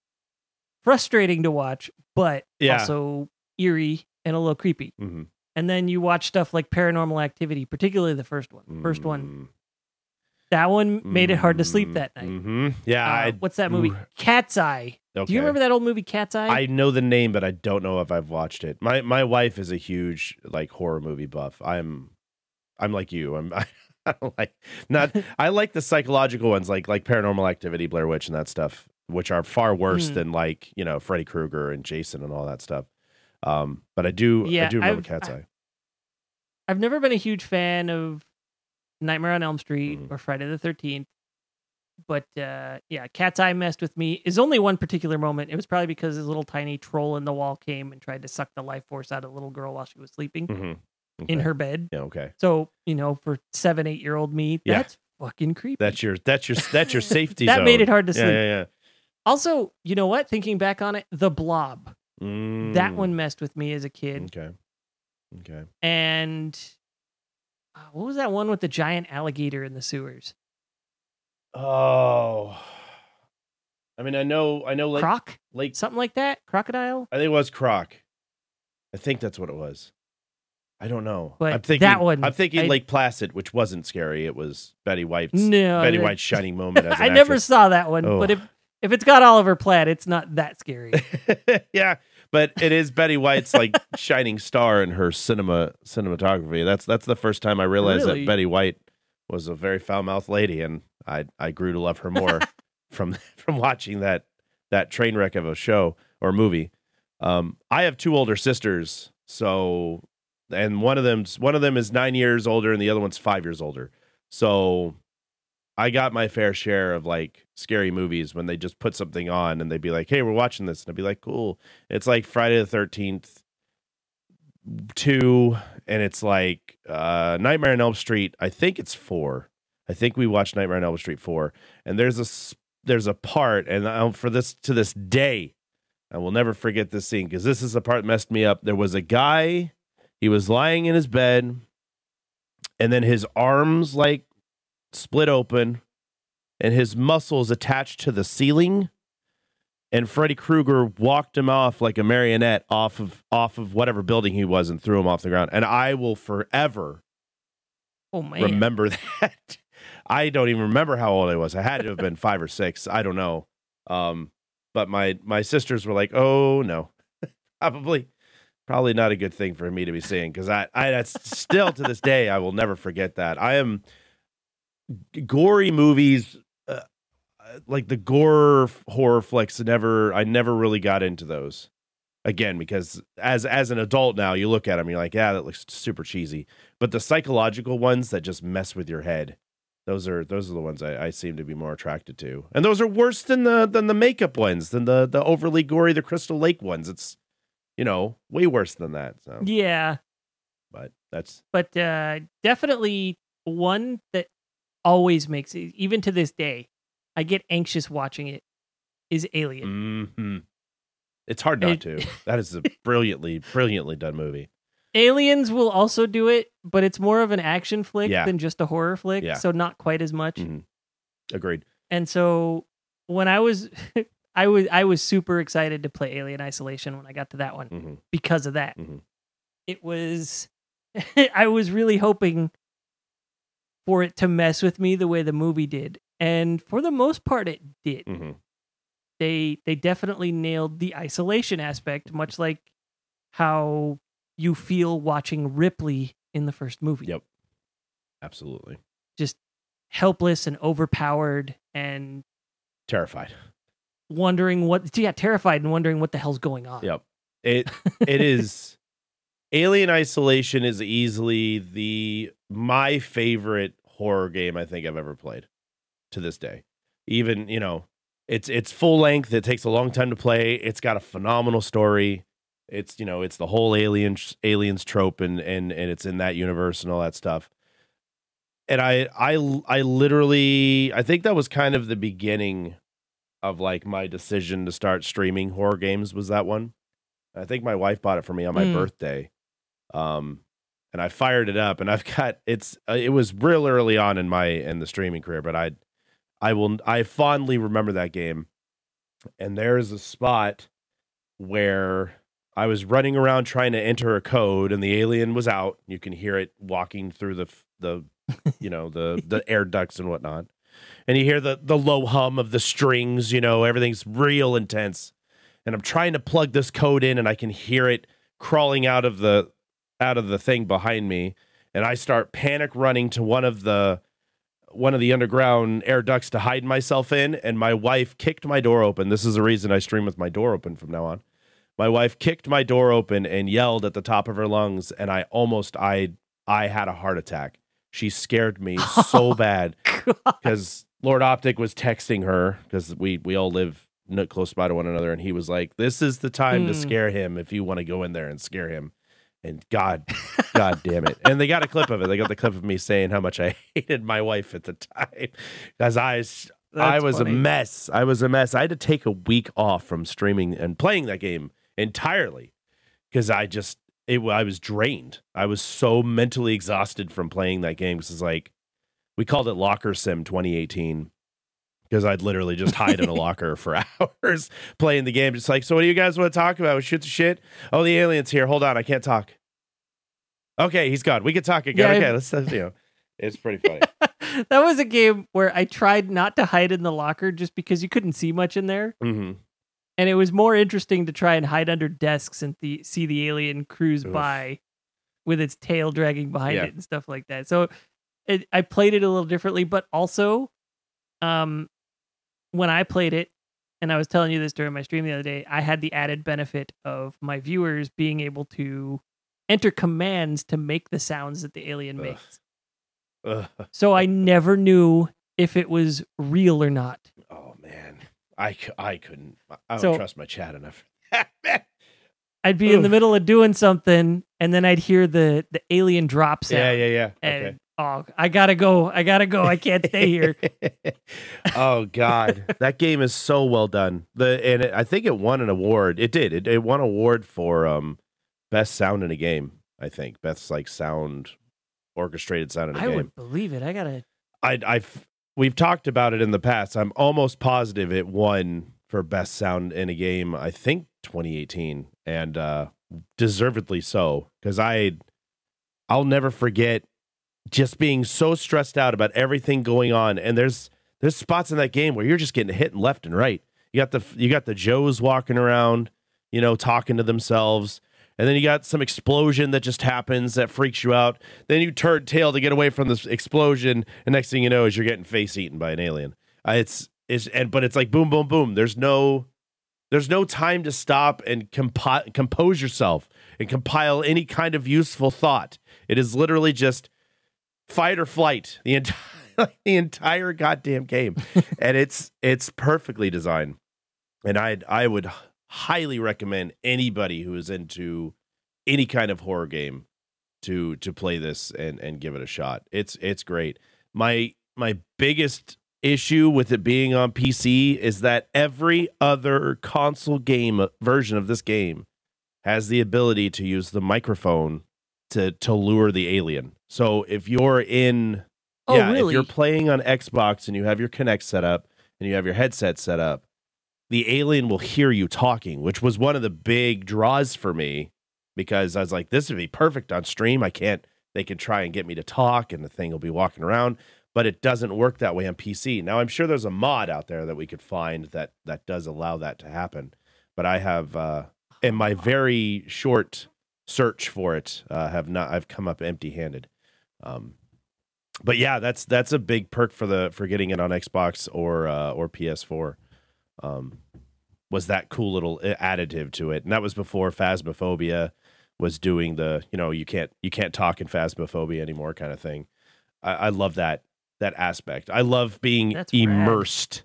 Speaker 1: frustrating to watch, but
Speaker 2: Yeah.
Speaker 1: also eerie and a little creepy.
Speaker 2: Mhm.
Speaker 1: And then you watch stuff like Paranormal Activity, particularly the first one. First one, that one made it hard to sleep that night.
Speaker 2: hmm Yeah.
Speaker 1: Uh,
Speaker 2: I,
Speaker 1: what's that movie?
Speaker 2: ooh,
Speaker 1: Cat's Eye.
Speaker 2: okay.
Speaker 1: Do you remember that old movie Cat's Eye?
Speaker 2: I know the name, but I don't know if I've watched it. My my wife is a huge like horror movie buff. I'm I'm like you. I'm I don't like not I like the psychological ones like like Paranormal Activity, Blair Witch, and that stuff. which are far worse
Speaker 1: Hmm.
Speaker 2: than like you know Freddy Krueger and Jason and all that stuff. Um, but I do I do remember
Speaker 1: I've-
Speaker 2: Cat's Eye.
Speaker 1: I've never been a huge fan of Nightmare on Elm Street
Speaker 2: Mhm.
Speaker 1: or Friday the Thirteenth, but uh, yeah, Cat's Eye messed with me. Is only one particular moment. It was probably because this little tiny troll in the wall came and tried to suck the life force out of the little girl while she was sleeping
Speaker 2: Mhm.
Speaker 1: in her bed.
Speaker 2: Yeah, okay.
Speaker 1: So you know, for seven, eight year old me,
Speaker 2: Yeah.
Speaker 1: that's fucking creepy.
Speaker 2: That's your that's your that's your safety
Speaker 1: that
Speaker 2: zone.
Speaker 1: made it hard to
Speaker 2: Yeah,
Speaker 1: sleep.
Speaker 2: yeah,
Speaker 1: Also, you know what? Thinking back on it, The Blob.
Speaker 2: Yeah.
Speaker 1: That
Speaker 2: Mm,
Speaker 1: one messed with me as a kid.
Speaker 2: Okay. Okay.
Speaker 1: And uh, what was that one with the giant alligator in the sewers?
Speaker 2: Oh. I mean, I know I know Lake
Speaker 1: Croc?
Speaker 2: Lake
Speaker 1: Something like that? Crocodile?
Speaker 2: I think it was Croc. I think that's what it was. I don't know.
Speaker 1: But
Speaker 2: I'm thinking
Speaker 1: that one,
Speaker 2: I'm thinking
Speaker 1: I-
Speaker 2: Lake Placid, which wasn't scary. It was Betty White's
Speaker 1: No.
Speaker 2: Betty
Speaker 1: that-
Speaker 2: White's shining moment as an
Speaker 1: I never saw that one,
Speaker 2: Oh.
Speaker 1: but if if it's got Oliver Platt, it's not that scary.
Speaker 2: yeah, but it is Betty White's like shining star in her cinema cinematography. That's that's the first time I realized
Speaker 1: Really?
Speaker 2: that Betty White was a very foul mouthed lady, and I I grew to love her more from from watching that that train wreck of a show or movie. Um, I have two older sisters, so and one of them's one of them is nine years older, and the other one's five years older. So I got my fair share of like scary movies when they just put something on and they'd be like, "Hey, we're watching this," and I'd be like, "Cool." It's like Friday the Thirteenth two, and it's like uh, Nightmare on Elm Street. I think it's four. I think we watched Nightmare on Elm Street four, and there's a there's a part, and um, for this to this day, I will never forget this scene because this is the part messed me up. There was a guy, he was lying in his bed, and then his arms like split open, and his muscles attached to the ceiling. And Freddy Krueger walked him off like a marionette off of off of whatever building he was and threw him off the ground. And I will forever
Speaker 1: Oh man.
Speaker 2: remember that. I don't even remember how old I was. I had to have been five or six. I don't know. Um, but my my sisters were like, "Oh no, probably, probably not a good thing for me to be seeing." Because I, I that's still to this day, I will never forget that. I am gory movies, uh, like the gore horror flicks. Never, I never really got into those. Again, because as as an adult now, you look at them, you're like, yeah, that looks super cheesy. But the psychological ones that just mess with your head, those are those are the ones I, I seem to be more attracted to. And those are worse than the than the makeup ones, than the the overly gory, the Crystal Lake ones. It's you know way worse than that. So,
Speaker 1: Yeah,
Speaker 2: but that's
Speaker 1: but uh, definitely one that always makes it, even to this day, I get anxious watching it. Is Alien.
Speaker 2: hmm it's hard not
Speaker 1: It-
Speaker 2: to. That is a brilliantly brilliantly done movie.
Speaker 1: Aliens will also do it, but it's more of an action flick
Speaker 2: Yeah.
Speaker 1: than just a horror flick,
Speaker 2: Yeah.
Speaker 1: so not quite as much.
Speaker 2: Mhm. Agreed.
Speaker 1: And so when I was I was I was super excited to play Alien Isolation when I got to that one
Speaker 2: hmm
Speaker 1: because of that.
Speaker 2: Mhm.
Speaker 1: It was I was really hoping for it to mess with me the way the movie did. And for the most part it did.
Speaker 2: hmm
Speaker 1: They they definitely nailed the isolation aspect much like how you feel watching Ripley in the first movie.
Speaker 2: Yep. Absolutely
Speaker 1: Just helpless and overpowered and
Speaker 2: terrified.
Speaker 1: wondering what yeah, terrified and wondering what the hell's going on.
Speaker 2: Yep. It it is Alien Isolation is easily the my favorite horror game I think I've ever played to this day. Even, you know, it's it's full length, it takes a long time to play. It's got a phenomenal story. It's, you know, it's the whole alien aliens trope and and and it's in that universe and all that stuff. And I I I literally I think that was kind of the beginning of like my decision to start streaming horror games was that one. I think my wife bought it for me on my
Speaker 1: Mm.
Speaker 2: birthday. Um and I fired it up and I've got it's uh, it was real early on in my in the streaming career but I I will I fondly remember that game. And there's a spot where I was running around trying to enter a code and the alien was out. You can hear it walking through the the you know the the air ducts and whatnot and you hear the the low hum of the strings you know everything's real intense and i'm trying to plug this code in and i can hear it crawling out of the out of the thing behind me and i start panic running to one of the one of the underground air ducts to hide myself in, and my wife kicked my door open. This is the reason I stream with my door open from now on. My wife kicked my door open and yelled at the top of her lungs, and I almost I I had a heart attack. She scared me so bad because Lord Optic was texting her because we we all live close by to one another, and he was like, "This is the time to
Speaker 1: Hmm.
Speaker 2: scare him if you want to go in there and scare him." And God, God damn it! And they got a clip of it. They got the clip of me saying how much I hated my wife at the time because I,
Speaker 1: That's
Speaker 2: was
Speaker 1: funny.
Speaker 2: a mess. I was a mess. I had to take a week off from streaming and playing that game entirely because I just it I was drained. I was so mentally exhausted from playing that game because it's like we called it Locker Sim 2018 because I'd literally just hide in a locker for hours playing the game. Just like, so what do you guys want to talk about? We shoot the shit. Oh, the aliens here. Hold on, I can't talk. Okay, he's gone. We can talk again.
Speaker 1: Yeah,
Speaker 2: okay,
Speaker 1: I-
Speaker 2: let's, you know, it's pretty funny.
Speaker 1: that was a game where I tried not to hide in the locker just because you couldn't see much in there.
Speaker 2: hmm
Speaker 1: And it was more interesting to try and hide under desks and the, see the alien cruise
Speaker 2: Oof.
Speaker 1: by with its tail dragging behind
Speaker 2: Yeah.
Speaker 1: it and stuff like that. So it, I played it a little differently, but also um, when I played it, and I was telling you this during my stream the other day, I had the added benefit of my viewers being able to enter commands to make the sounds that the alien
Speaker 2: Ugh.
Speaker 1: makes.
Speaker 2: Ugh.
Speaker 1: So I never knew if it was real or not.
Speaker 2: Oh man, I I couldn't. I don't
Speaker 1: So-
Speaker 2: trust my chat enough.
Speaker 1: I'd be in the middle of doing something, and then I'd hear the the alien drop sound.
Speaker 2: yeah, yeah, yeah.
Speaker 1: And
Speaker 2: Okay.
Speaker 1: Oh, I gotta go! I gotta go! I can't stay here.
Speaker 2: oh God, that game is so well done. The and it, I think it won an award. It did. It, it won an award for um best sound in a game. I think best like sound orchestrated sound in a
Speaker 1: I
Speaker 2: game.
Speaker 1: I would believe it. I gotta.
Speaker 2: I I've we've talked about it in the past. I'm almost positive it won for best sound in a game. I think 2018, and uh deservedly so because I I'll never forget just being so stressed out about everything going on. And there's there's spots in that game where you're just getting hit left and right. You got the you got the Joes walking around, you know, talking to themselves. And then you got some explosion that just happens that freaks you out. Then you turn tail to get away from this explosion, and next thing you know is you're getting face eaten by an alien. Uh, it's it's and but it's like boom, boom, boom. There's no there's no time to stop and compi- compose yourself and compile any kind of useful thought. It is literally just fight or flight the entire the entire goddamn game, and it's it's perfectly designed. And I I would highly recommend anybody who is into any kind of horror game to to play this and and give it a shot. It's it's great. My my biggest issue with it being on PC is that every other console game uh, version of this game has the ability to use the microphone to to lure the alien. So if you're in
Speaker 1: Oh,
Speaker 2: yeah, if you're playing on Xbox and you have your Kinect set up and you have your headset set up, the alien will hear you talking, which was one of the big draws for me because I was like, this would be perfect on stream. I can't, they can try and get me to talk and the thing will be walking around, but it doesn't work that way on PC. Now, I'm sure there's a mod out there that we could find that that does allow that to happen, but I have, uh, in my very short search for it, uh, have not, I've come up empty handed. Um, but yeah, that's that's a big perk for the for getting it on Xbox or uh, or PS4. Um, was that cool little uh, additive to it, and that was before Phasmophobia was doing the you know you can't you can't talk in Phasmophobia anymore kind of thing. I, I love that that aspect. I love being
Speaker 1: That's rad.
Speaker 2: immersed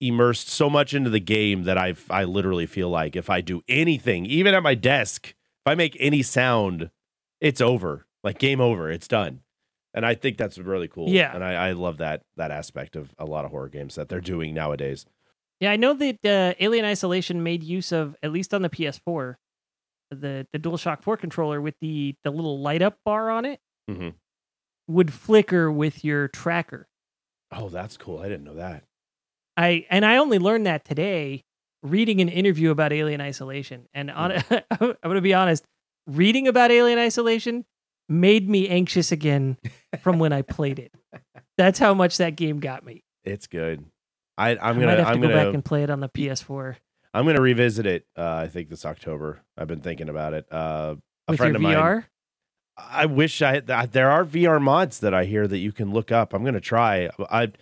Speaker 2: immersed so much into the game that I I literally feel like if I do anything, even at my desk, if I make any sound, it's over. Like game over. It's done. And I think that's really cool.
Speaker 1: Yeah.
Speaker 2: And I, I love that that aspect of a lot of horror games that they're doing nowadays.
Speaker 1: Yeah, I know that uh, Alien Isolation made use of at least on the PS4, the the DualShock 4 controller with the the little light up bar on it
Speaker 2: Mhm.
Speaker 1: would flicker with your tracker.
Speaker 2: Oh, that's cool. I didn't know that.
Speaker 1: I and I only learned that today reading an interview about Alien Isolation. And on, I'm going to be honest, reading about Alien Isolation made me anxious again from when I played it. That's how much that game got me.
Speaker 2: It's good. I, I'm
Speaker 1: I
Speaker 2: gonna
Speaker 1: might have to
Speaker 2: I'm
Speaker 1: go
Speaker 2: gonna
Speaker 1: back and play it on the PS4
Speaker 2: I'm gonna revisit it. Uh, I think this October. I've been thinking about it. Uh, a
Speaker 1: with
Speaker 2: friend
Speaker 1: your
Speaker 2: of mine.
Speaker 1: VR.
Speaker 2: I wish I had, there are VR mods that I hear that you can look up. I'm gonna try. I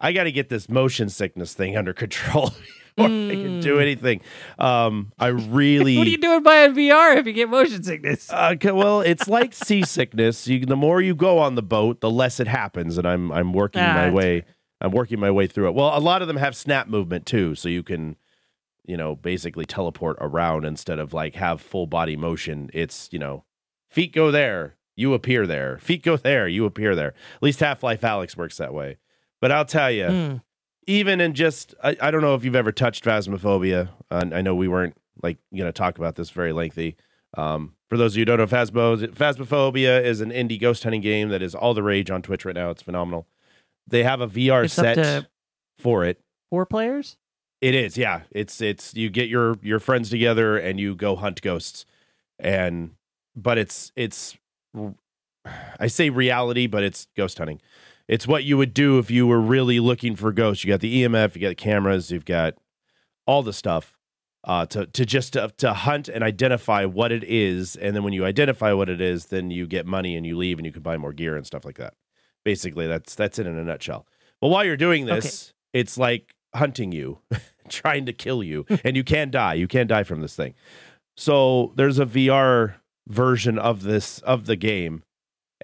Speaker 2: I got to get this motion sickness thing under control mm. I can do hmm. anything. Um, I really.
Speaker 1: what are you doing buying VR if you get motion sickness?
Speaker 2: Uh, well, it's like seasickness. You, the more you go on the boat, the less it happens, and I'm I'm working ah, my way. I'm working my way through it. Well, a lot of them have snap movement too, so you can, you know, basically teleport around instead of like have full body motion. It's you know, feet go there, you appear there. Feet go there, you appear there. At least Half Life Alyx works that way. But I'll tell you, mm. Even in just, I, I, don't know if you've ever touched Phasmophobia. Uh, I know we weren't like going to talk about this very lengthy. Um, for those of you who don't know, Phasmo, Phasmophobia is an indie ghost hunting game that is all the rage on Twitch right now. It's phenomenal. They have a VR it's set for it.
Speaker 1: Four players.
Speaker 2: It is, yeah. It's it's you get your your friends together and you go hunt ghosts, and but it's it's I say reality, but it's ghost hunting. It's what you would do if you were really looking for ghosts. You got the EMF, you got the cameras, you've got all the stuff uh, to to just to, to hunt and identify what it is, and then when you identify what it is, then you get money and you leave and you can buy more gear and stuff like that. Basically, that's that's it in a nutshell. But while you're doing this, okay. it's like hunting you, trying to kill you, and you can die. You can die from this thing. So there's a VR version of this of the game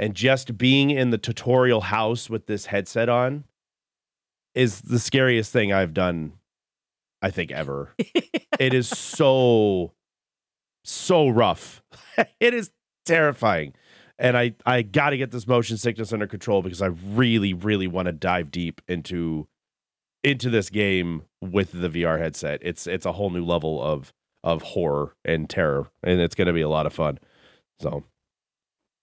Speaker 2: and just being in the tutorial house with this headset on is the scariest thing I've done I think ever. it is so so rough. it is terrifying. And I I got to get this motion sickness under control because I really really want to dive deep into into this game with the VR headset. It's it's a whole new level of of horror and terror and it's going to be a lot of fun. So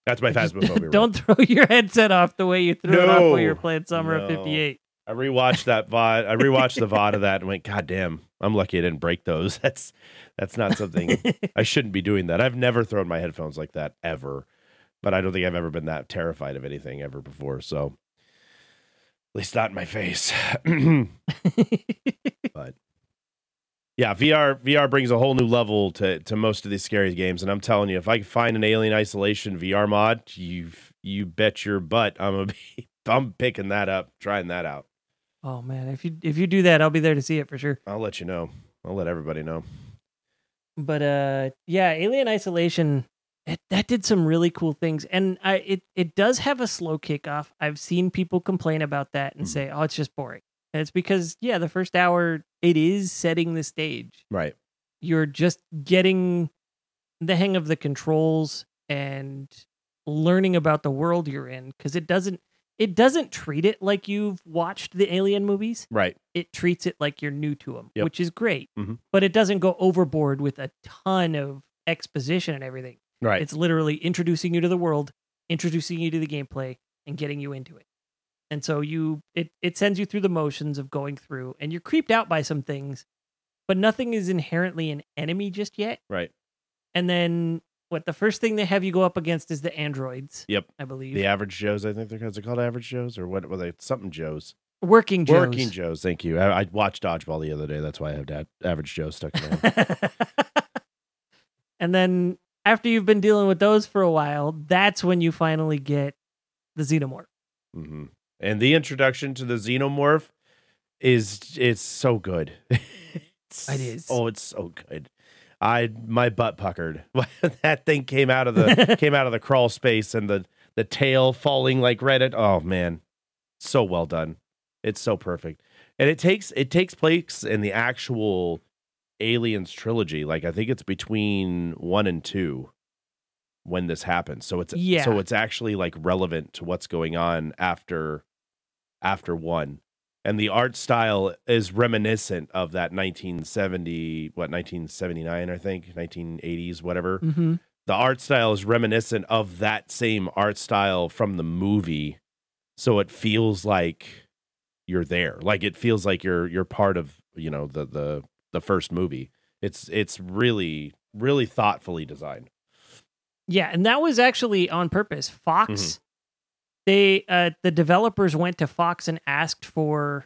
Speaker 2: that's my phasmophobia.
Speaker 1: Don't throw your headset off the way you threw no, it off while you were playing Summer no. of '58.
Speaker 2: I rewatched that VOD. I rewatched the VOD of that and went, God damn, I'm lucky I didn't break those. That's that's not something I shouldn't be doing that. I've never thrown my headphones like that ever. But I don't think I've ever been that terrified of anything ever before. So at least not in my face. but yeah, VR VR brings a whole new level to to most of these scary games, and I'm telling you, if I can find an Alien Isolation VR mod, you you bet your butt I'm gonna be I'm picking that up, trying that out.
Speaker 1: Oh man, if you if you do that, I'll be there to see it for sure.
Speaker 2: I'll let you know. I'll let everybody know.
Speaker 1: But uh, yeah, Alien Isolation it, that did some really cool things, and I it it does have a slow kickoff. I've seen people complain about that and mm-hmm. say, "Oh, it's just boring." It's because, yeah, the first hour, it is setting the stage.
Speaker 2: Right.
Speaker 1: You're just getting the hang of the controls and learning about the world you're in because it doesn't it doesn't treat it like you've watched the alien movies
Speaker 2: right
Speaker 1: it treats it like you're new to them yep. which is great mm-hmm. but it doesn't go overboard with a ton of exposition and everything
Speaker 2: right
Speaker 1: it's literally introducing you to the world introducing you to the gameplay and getting you into it and so you it it sends you through the motions of going through and you're creeped out by some things but nothing is inherently an enemy just yet.
Speaker 2: Right.
Speaker 1: And then what the first thing they have you go up against is the androids
Speaker 2: yep.
Speaker 1: I believe.
Speaker 2: The average joes i think they're, they're called average joes or what were they something joes.
Speaker 1: Working joes.
Speaker 2: Working joes thank you. I, I watched dodgeball the other day that's why i have that average joe stuck in there
Speaker 1: and then after you've been dealing with those for a while that's when you finally get the xenomorph.
Speaker 2: Mm-hmm and the introduction to the xenomorph is it's so good.
Speaker 1: it's, it is.
Speaker 2: Oh, it's so good. I my butt puckered. that thing came out of the came out of the crawl space and the the tail falling like Reddit. Oh man, so well done. It's so perfect, and it takes it takes place in the actual Aliens trilogy. Like I think it's between one and two when this happens. So it's yeah. so it's actually like relevant to what's going on after after one. And the art style is reminiscent of that 1970, what, 1979, I think, 1980s, whatever.
Speaker 1: Mm-hmm.
Speaker 2: The art style is reminiscent of that same art style from the movie. So it feels like you're there. Like it feels like you're you're part of, you know, the the the first movie. It's it's really really thoughtfully designed.
Speaker 1: Yeah, and that was actually on purpose. Fox mm-hmm they uh the developers went to Fox and asked for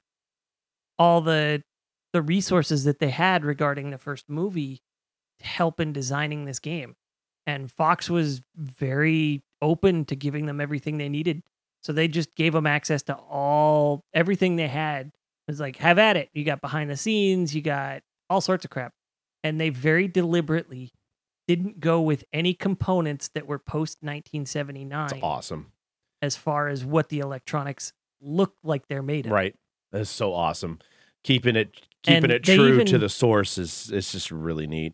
Speaker 1: all the the resources that they had regarding the first movie to help in designing this game. And Fox was very open to giving them everything they needed. So they just gave them access to all everything they had. It was like, have at it. You got behind the scenes, you got all sorts of crap. And they very deliberately didn't go with any components that were post 1979
Speaker 2: It's awesome.
Speaker 1: As far as what the electronics look like they're made of.
Speaker 2: Right. That's so awesome. Keeping it keeping
Speaker 1: And
Speaker 2: it true to the source is is just really neat.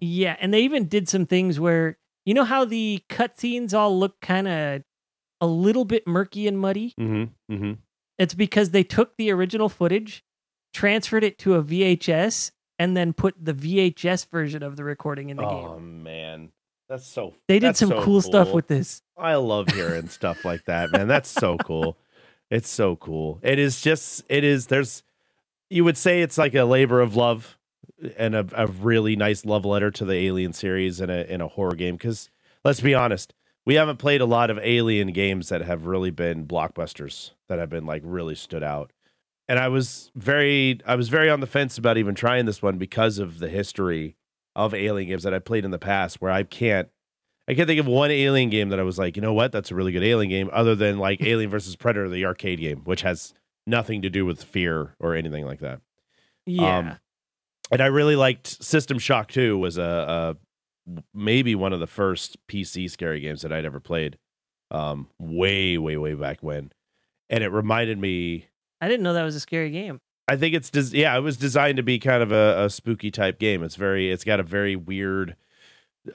Speaker 1: Yeah, and they even did some things where you know how the cutscenes all look kind of a little bit murky and muddy.
Speaker 2: Mm-hmm. Mm-hmm.
Speaker 1: It's because they took the original footage, transferred it to a VHS, and then put the VHS version of the recording in the
Speaker 2: Oh
Speaker 1: game.
Speaker 2: Oh man. That's so
Speaker 1: They did some
Speaker 2: so
Speaker 1: cool, stuff with this.
Speaker 2: I love hearing stuff like that, man. That's so cool. It's so cool. It is just it is there's you would say it's like a labor of love and a, a really nice love letter to the Alien series in a in a horror game cuz let's be honest, we haven't played a lot of Alien games that have really been blockbusters that have been like really stood out. And I was very I was very on the fence about even trying this one because of the history of Alien games that I played in the past where I can't I can't think of one Alien game that I was like, you know what, that's a really good Alien game, other than like Alien versus Predator, the arcade game, which has nothing to do with fear or anything like that.
Speaker 1: Yeah.
Speaker 2: Um, And I really liked System Shock 2 was a, a maybe one of the first PC scary games that I'd ever played. Um, way, way, way back when. And it reminded me
Speaker 1: I didn't know that was a scary game.
Speaker 2: I think it's des- yeah, it was designed to be kind of a, a spooky type game. It's very it's got a very weird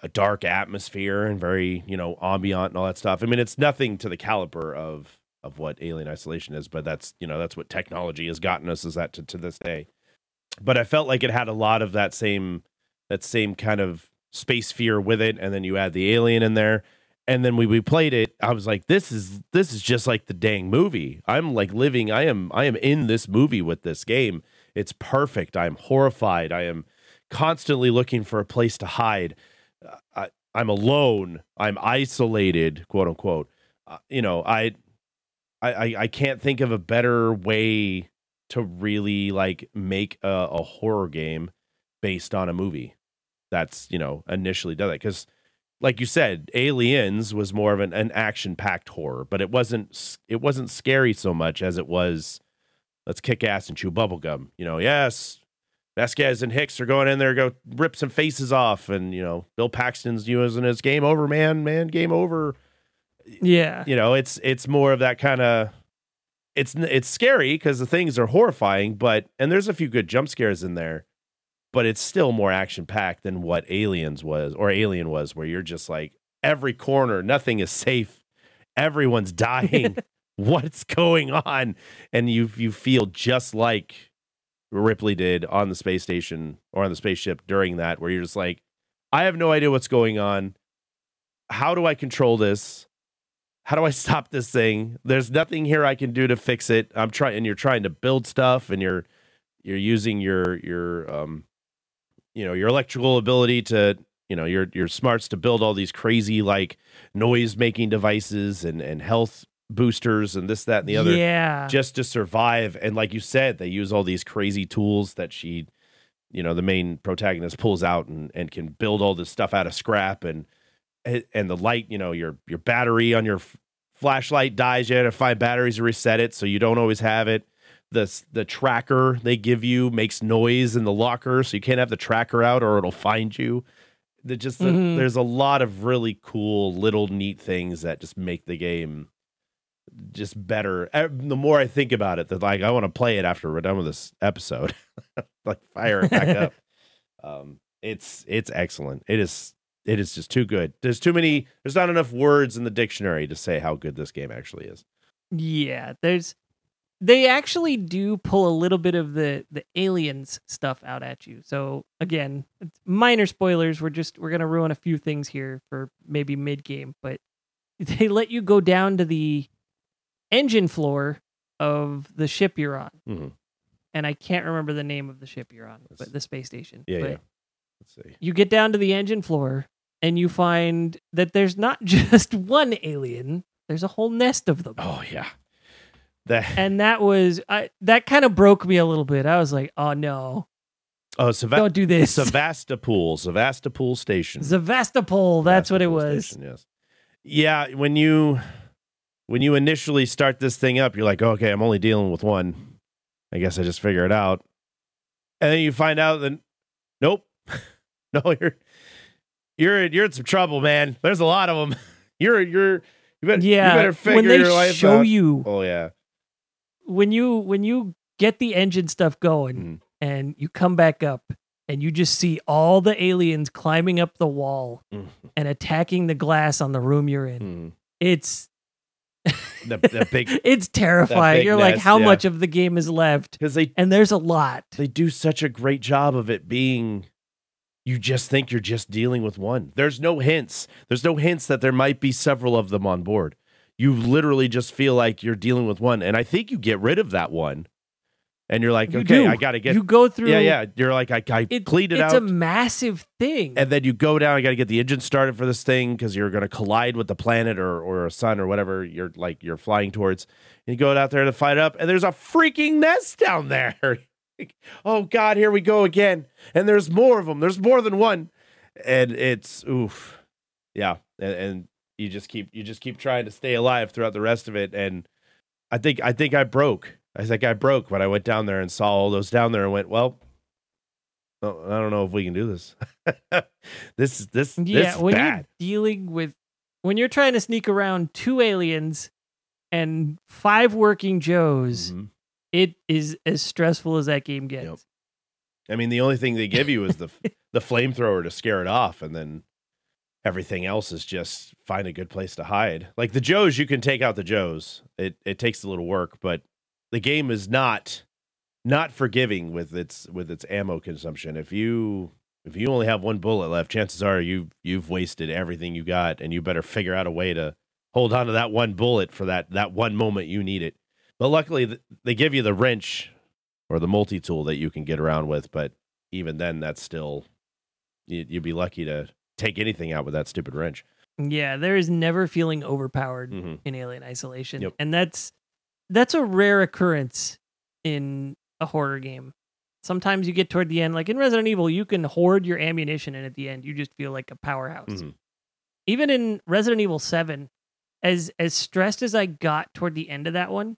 Speaker 2: a dark atmosphere and very, you know, ambient and all that stuff. I mean, it's nothing to the caliber of of what Alien Isolation is, but that's, you know, that's what technology has gotten us is that to, to this day. But I felt like it had a lot of that same that same kind of space fear with it and then you add the alien in there and then we we played it. I was like this is this is just like the dang movie. I'm like living i am i am in this movie with this game. It's perfect. I'm horrified. I am constantly looking for a place to hide. I, i'm alone. I'm isolated quote unquote. Uh, you know I, I i can't think of a better way to really like make a, a horror game based on a movie that's you know initially done that. Because like you said, Aliens was more of an, an action packed horror, but it wasn't it wasn't scary so much as it was let's kick ass and chew bubblegum. You know, yes, Vasquez and Hicks are going in there, go rip some faces off, and you know, Bill Paxton's using his game over, man, man, game over.
Speaker 1: Yeah.
Speaker 2: You know, it's it's more of that kind of it's it's scary because the things are horrifying, but and there's a few good jump scares in there but it's still more action packed than what Aliens was or Alien was, where you're just like every corner, nothing is safe, everyone's dying. What's going on? And you you feel just like Ripley did on the space station or on the spaceship during that, where you're just like, I have no idea what's going on. How do I control this? How do I stop this thing? There's nothing here I can do to fix it. I'm trying, and you're trying to build stuff, and you're you're using your your um you know your electrical ability to you know your your smarts to build all these crazy like noise making devices and and health boosters and this that and the other
Speaker 1: Yeah.
Speaker 2: just to survive. And like you said they use all these crazy tools that she you know the main protagonist pulls out and and can build all this stuff out of scrap. And eh, and the light you know your your battery on your f- flashlight dies. You have to find batteries to reset it so you don't always have it the the tracker they give you makes noise in the locker so you can't have the tracker out or it'll find you. The just the,
Speaker 1: Mhm.
Speaker 2: there's a lot of really cool little neat things that just make the game just better. The more i think about it the like i want to play it after we're done with this episode. Like fire it back up. Um it's it's excellent. It is it is just too good. There's too many there's not enough words in the dictionary to say how good this game actually is.
Speaker 1: Yeah, there's they actually do pull a little bit of the the aliens stuff out at you. So again, minor spoilers. We're just we're gonna ruin a few things here for maybe mid game, but they let you go down to the engine floor of the ship you're on,
Speaker 2: Mhm.
Speaker 1: and I can't remember the name of the ship you're on,
Speaker 2: That's-
Speaker 1: but the space station.
Speaker 2: yeah
Speaker 1: But
Speaker 2: yeah let's see
Speaker 1: You get down to the engine floor, and you find that there's not just one alien. There's a whole nest of them
Speaker 2: oh yeah that
Speaker 1: and that was I, that kind of broke me a little bit. I was like, "Oh no,
Speaker 2: oh Seva-
Speaker 1: don't do this."
Speaker 2: Sevastopol Sevastopol station
Speaker 1: Sevastopol, that's what it was.
Speaker 2: station, yes Yeah, when you when you initially start this thing up, you're like, okay, I'm only dealing with one. I guess I just figure it out. And then you find out that nope, no, you're you're you're in some trouble, man. There's a lot of them. You're you're you better,
Speaker 1: yeah,
Speaker 2: you better figure
Speaker 1: when they
Speaker 2: your life
Speaker 1: show
Speaker 2: out.
Speaker 1: you
Speaker 2: Oh yeah,
Speaker 1: when you when you get the engine stuff going
Speaker 2: Mhm.
Speaker 1: and you come back up and you just see all the aliens climbing up the wall
Speaker 2: Mhm.
Speaker 1: and attacking the glass on the room you're in.
Speaker 2: Mhm.
Speaker 1: It's
Speaker 2: the, the big
Speaker 1: it's terrifying.
Speaker 2: big
Speaker 1: You're like, how
Speaker 2: yeah.
Speaker 1: much of the game is left?
Speaker 2: because they
Speaker 1: And there's a lot.
Speaker 2: they do such a great job of it being you just think you're just dealing with one there's no hints there's no hints that there might be several of them on board you literally just feel like you're dealing with one and i think you get rid of that one and you're like
Speaker 1: You
Speaker 2: okay
Speaker 1: do.
Speaker 2: i gotta get
Speaker 1: you go through.
Speaker 2: yeah yeah you're like i, I
Speaker 1: It,
Speaker 2: cleaned it
Speaker 1: it's
Speaker 2: out It's
Speaker 1: a massive thing.
Speaker 2: and then you go down. I got to get the engine started for this thing because you're going to collide with the planet or or a sun or whatever you're like you're flying towards. And you go out there to fight up, and there's a freaking nest down there. oh God, here we go again. And there's more of them. There's more than one, and it's oof, yeah. And, and you just keep you just keep trying to stay alive throughout the rest of it. And I think I think I broke. I think I broke when I went down there and saw all those down there and went well. Oh, I don't know if we can do this. this this
Speaker 1: yeah,
Speaker 2: this is
Speaker 1: when
Speaker 2: bad.
Speaker 1: you're dealing with when you're trying to sneak around two aliens and five working Joes,
Speaker 2: Mhm.
Speaker 1: it is as stressful as that game gets.
Speaker 2: Yep. I mean, the only thing they give you is the the flamethrower to scare it off, and then everything else is just find a good place to hide. Like the Joes, you can take out the Joes. It it takes a little work, but the game is not not forgiving with its with its ammo consumption. If you if you only have one bullet left, chances are you you've wasted everything you got, and you better figure out a way to hold on to that one bullet for that that one moment you need it. But luckily, they give you the wrench or the multi tool that you can get around with. But even then, that's still you'd be lucky to take anything out with that stupid wrench.
Speaker 1: Yeah, there is never feeling overpowered
Speaker 2: hmm
Speaker 1: in Alien Isolation,
Speaker 2: Yep.
Speaker 1: and that's that's a rare occurrence in a horror game. Sometimes you get toward the end, like in Resident Evil, you can hoard your ammunition, and at the end, you just feel like a powerhouse.
Speaker 2: Mhm.
Speaker 1: Even in Resident Evil Seven, as as stressed as I got toward the end of that one,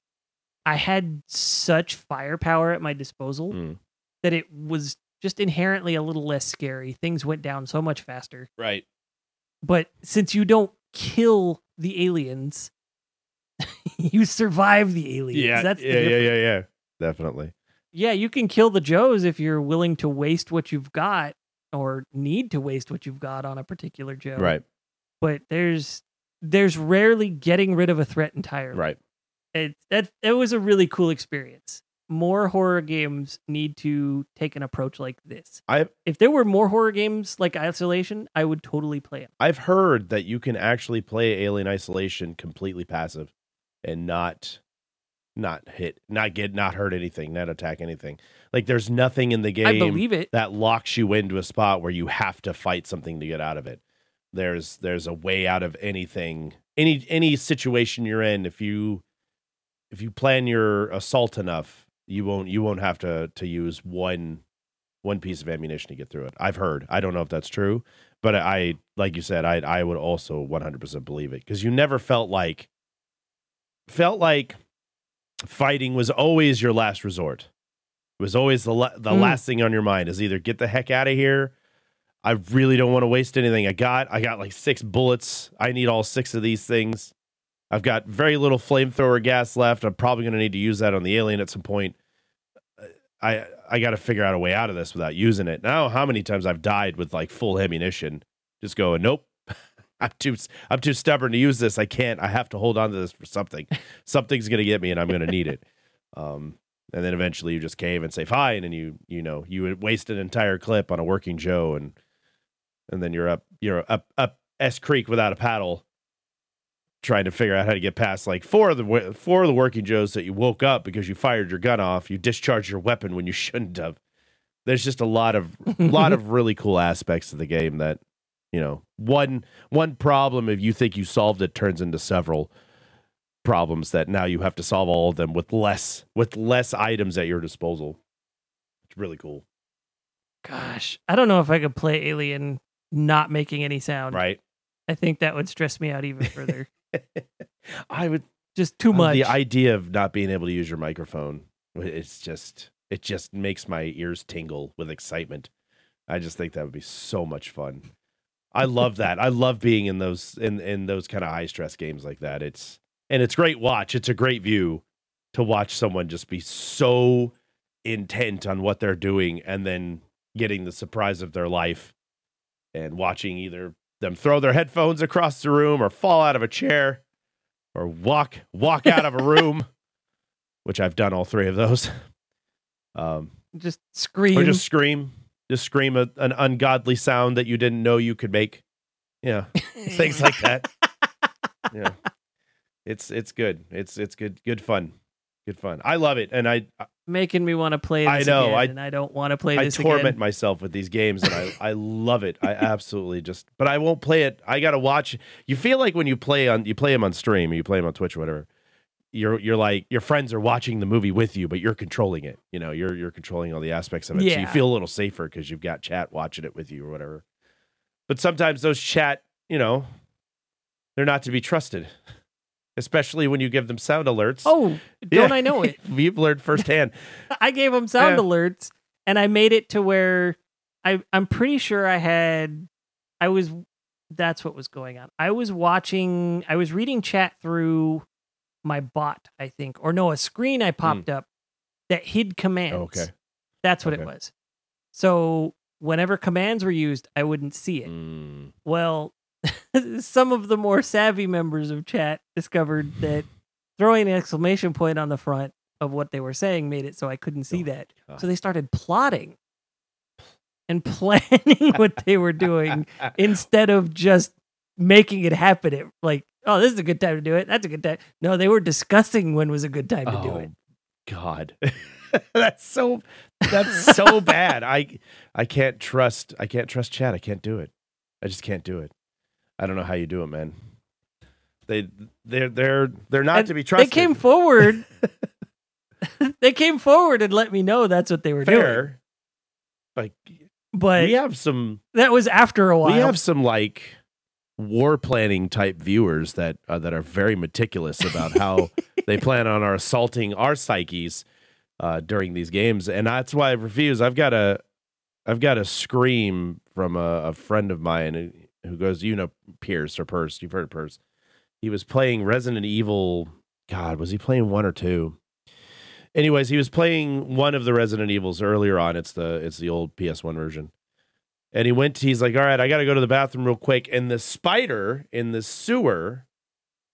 Speaker 1: I had such firepower at my disposal
Speaker 2: Mm.
Speaker 1: that it was just inherently a little less scary. Things went down so much faster.
Speaker 2: Right.
Speaker 1: But since you don't kill the aliens, you survive the aliens.
Speaker 2: Yeah.
Speaker 1: That's the
Speaker 2: yeah. Yeah. Yeah. Yeah. Definitely.
Speaker 1: Yeah, you can kill the Joes if you're willing to waste what you've got or need to waste what you've got on a particular Joe.
Speaker 2: Right.
Speaker 1: But there's there's rarely getting rid of a threat entirely.
Speaker 2: Right.
Speaker 1: It that it was a really cool experience. More horror games need to take an approach like this.
Speaker 2: I
Speaker 1: If there were more horror games like Isolation, I would totally play it.
Speaker 2: I've heard that you can actually play Alien Isolation completely passive and not not hit, not get, not hurt anything, not attack anything. Like there's nothing in the game
Speaker 1: I believe it.
Speaker 2: that locks you into a spot where you have to fight something to get out of it. There's there's a way out of anything, any any situation you're in. If you if you plan your assault enough, you won't you won't have to to use one one piece of ammunition to get through it. I've heard. I don't know if that's true, but I like you said, I I would also 100% believe it because you never felt like felt like fighting was always your last resort. It was always the la- the
Speaker 1: Mm.
Speaker 2: last thing on your mind is either get the heck out of here. I really don't want to waste anything I got. I got like six bullets. I need all six of these things. I've got very little flamethrower gas left. I'm probably going to need to use that on the alien at some point. I I got to figure out a way out of this without using it. Now, how many times I've died with like full ammunition, just going, nope, I'm too I'm too stubborn to use this. I can't. I have to hold on to this for something. Something's to get me, and I'm to need it. Um, and then eventually you just cave and say fine, and you you know you waste an entire clip on a working Joe, and and then you're up you're up up S Creek without a paddle, trying to figure out how to get past like four of the four of the working Joes that you woke up because you fired your gun off. You discharged your weapon when you shouldn't have. There's just a lot of lot of really cool aspects of the game that you know one one problem if you think you solved it turns into several problems that now you have to solve all of them with less with less items at your disposal. It's really cool,
Speaker 1: Gosh, I don't know if I could play Alien not making any sound.
Speaker 2: right?
Speaker 1: I think that would stress me out even further.
Speaker 2: I would
Speaker 1: Just too um, much.
Speaker 2: The idea of not being able to use your microphone, it's just it just makes my ears tingle with excitement. I just think that would be so much fun. I love that. I love being in those in in those kind of high stress games like that. It's and it's great watch. It's a great view to watch someone just be so intent on what they're doing and then getting the surprise of their life and watching either them throw their headphones across the room or fall out of a chair or walk walk out of a room, which I've done all three of those. Um,
Speaker 1: just scream.
Speaker 2: or just scream, just scream a, an ungodly sound that you didn't know you could make. Yeah, things like that. Yeah, it's it's good. It's it's good good fun, good fun. I love it, and I
Speaker 1: making me want to play
Speaker 2: I know,
Speaker 1: again,
Speaker 2: I-
Speaker 1: and I don't want to play this.
Speaker 2: I
Speaker 1: this
Speaker 2: torment
Speaker 1: again.
Speaker 2: myself with these games, and I I love it. I absolutely just, but I won't play it. I gotta watch. You feel like when you play on you play them on stream, or you play them on Twitch, or whatever. You're you're like your friends are watching the movie with you, but you're controlling it. You know, you're you're controlling all the aspects of it, so you feel a little safer because you've got chat watching it with you or whatever. But sometimes those chat, you know, they're not to be trusted, especially when you give them sound alerts.
Speaker 1: Oh, don't I know it?
Speaker 2: We've learned firsthand.
Speaker 1: I gave them sound
Speaker 2: Yeah.
Speaker 1: alerts, and I made it to where I I'm pretty sure I had I was that's what was going on. I was watching I was reading chat through my bot, I think, or no, a screen I popped up that hid commands.
Speaker 2: Hmm. Okay.
Speaker 1: That's what it was. So whenever commands were used, I wouldn't see it.
Speaker 2: Mm.
Speaker 1: Well, some of the more savvy members of chat discovered that throwing an exclamation point on the front of what they were saying made it so I couldn't see
Speaker 2: Oh,
Speaker 1: that.
Speaker 2: God.
Speaker 1: So they started plotting and planning what they were doing instead of just making it happen. It, like, oh, this is a good time to do it. That's a good time. No, they were discussing when was a good time to do oh, it.
Speaker 2: Oh, God. that's so that's so bad. I I can't trust I can't trust chat. I can't do it. I just can't do it. I don't know how you do it, man. They they're they're they're not
Speaker 1: And
Speaker 2: to be trusted.
Speaker 1: They came forward. they came forward and let me know that's what they were doing.
Speaker 2: Like
Speaker 1: But
Speaker 2: we have some
Speaker 1: that was after a while.
Speaker 2: we have some like war planning type viewers that uh, that are very meticulous about how they plan on our assaulting our psyches uh, during these games, and that's why I refuse. I've got a I've got a scream from a, a friend of mine who- goes, you know, Pierce or Purse. You've heard of Purse. He was playing Resident Evil. God, was he playing one or two? Anyways, he was playing one of the Resident Evils earlier on. It's the it's the old PS1 version. And he went, he's like, all right, I got to go to the bathroom real quick. And the spider in the sewer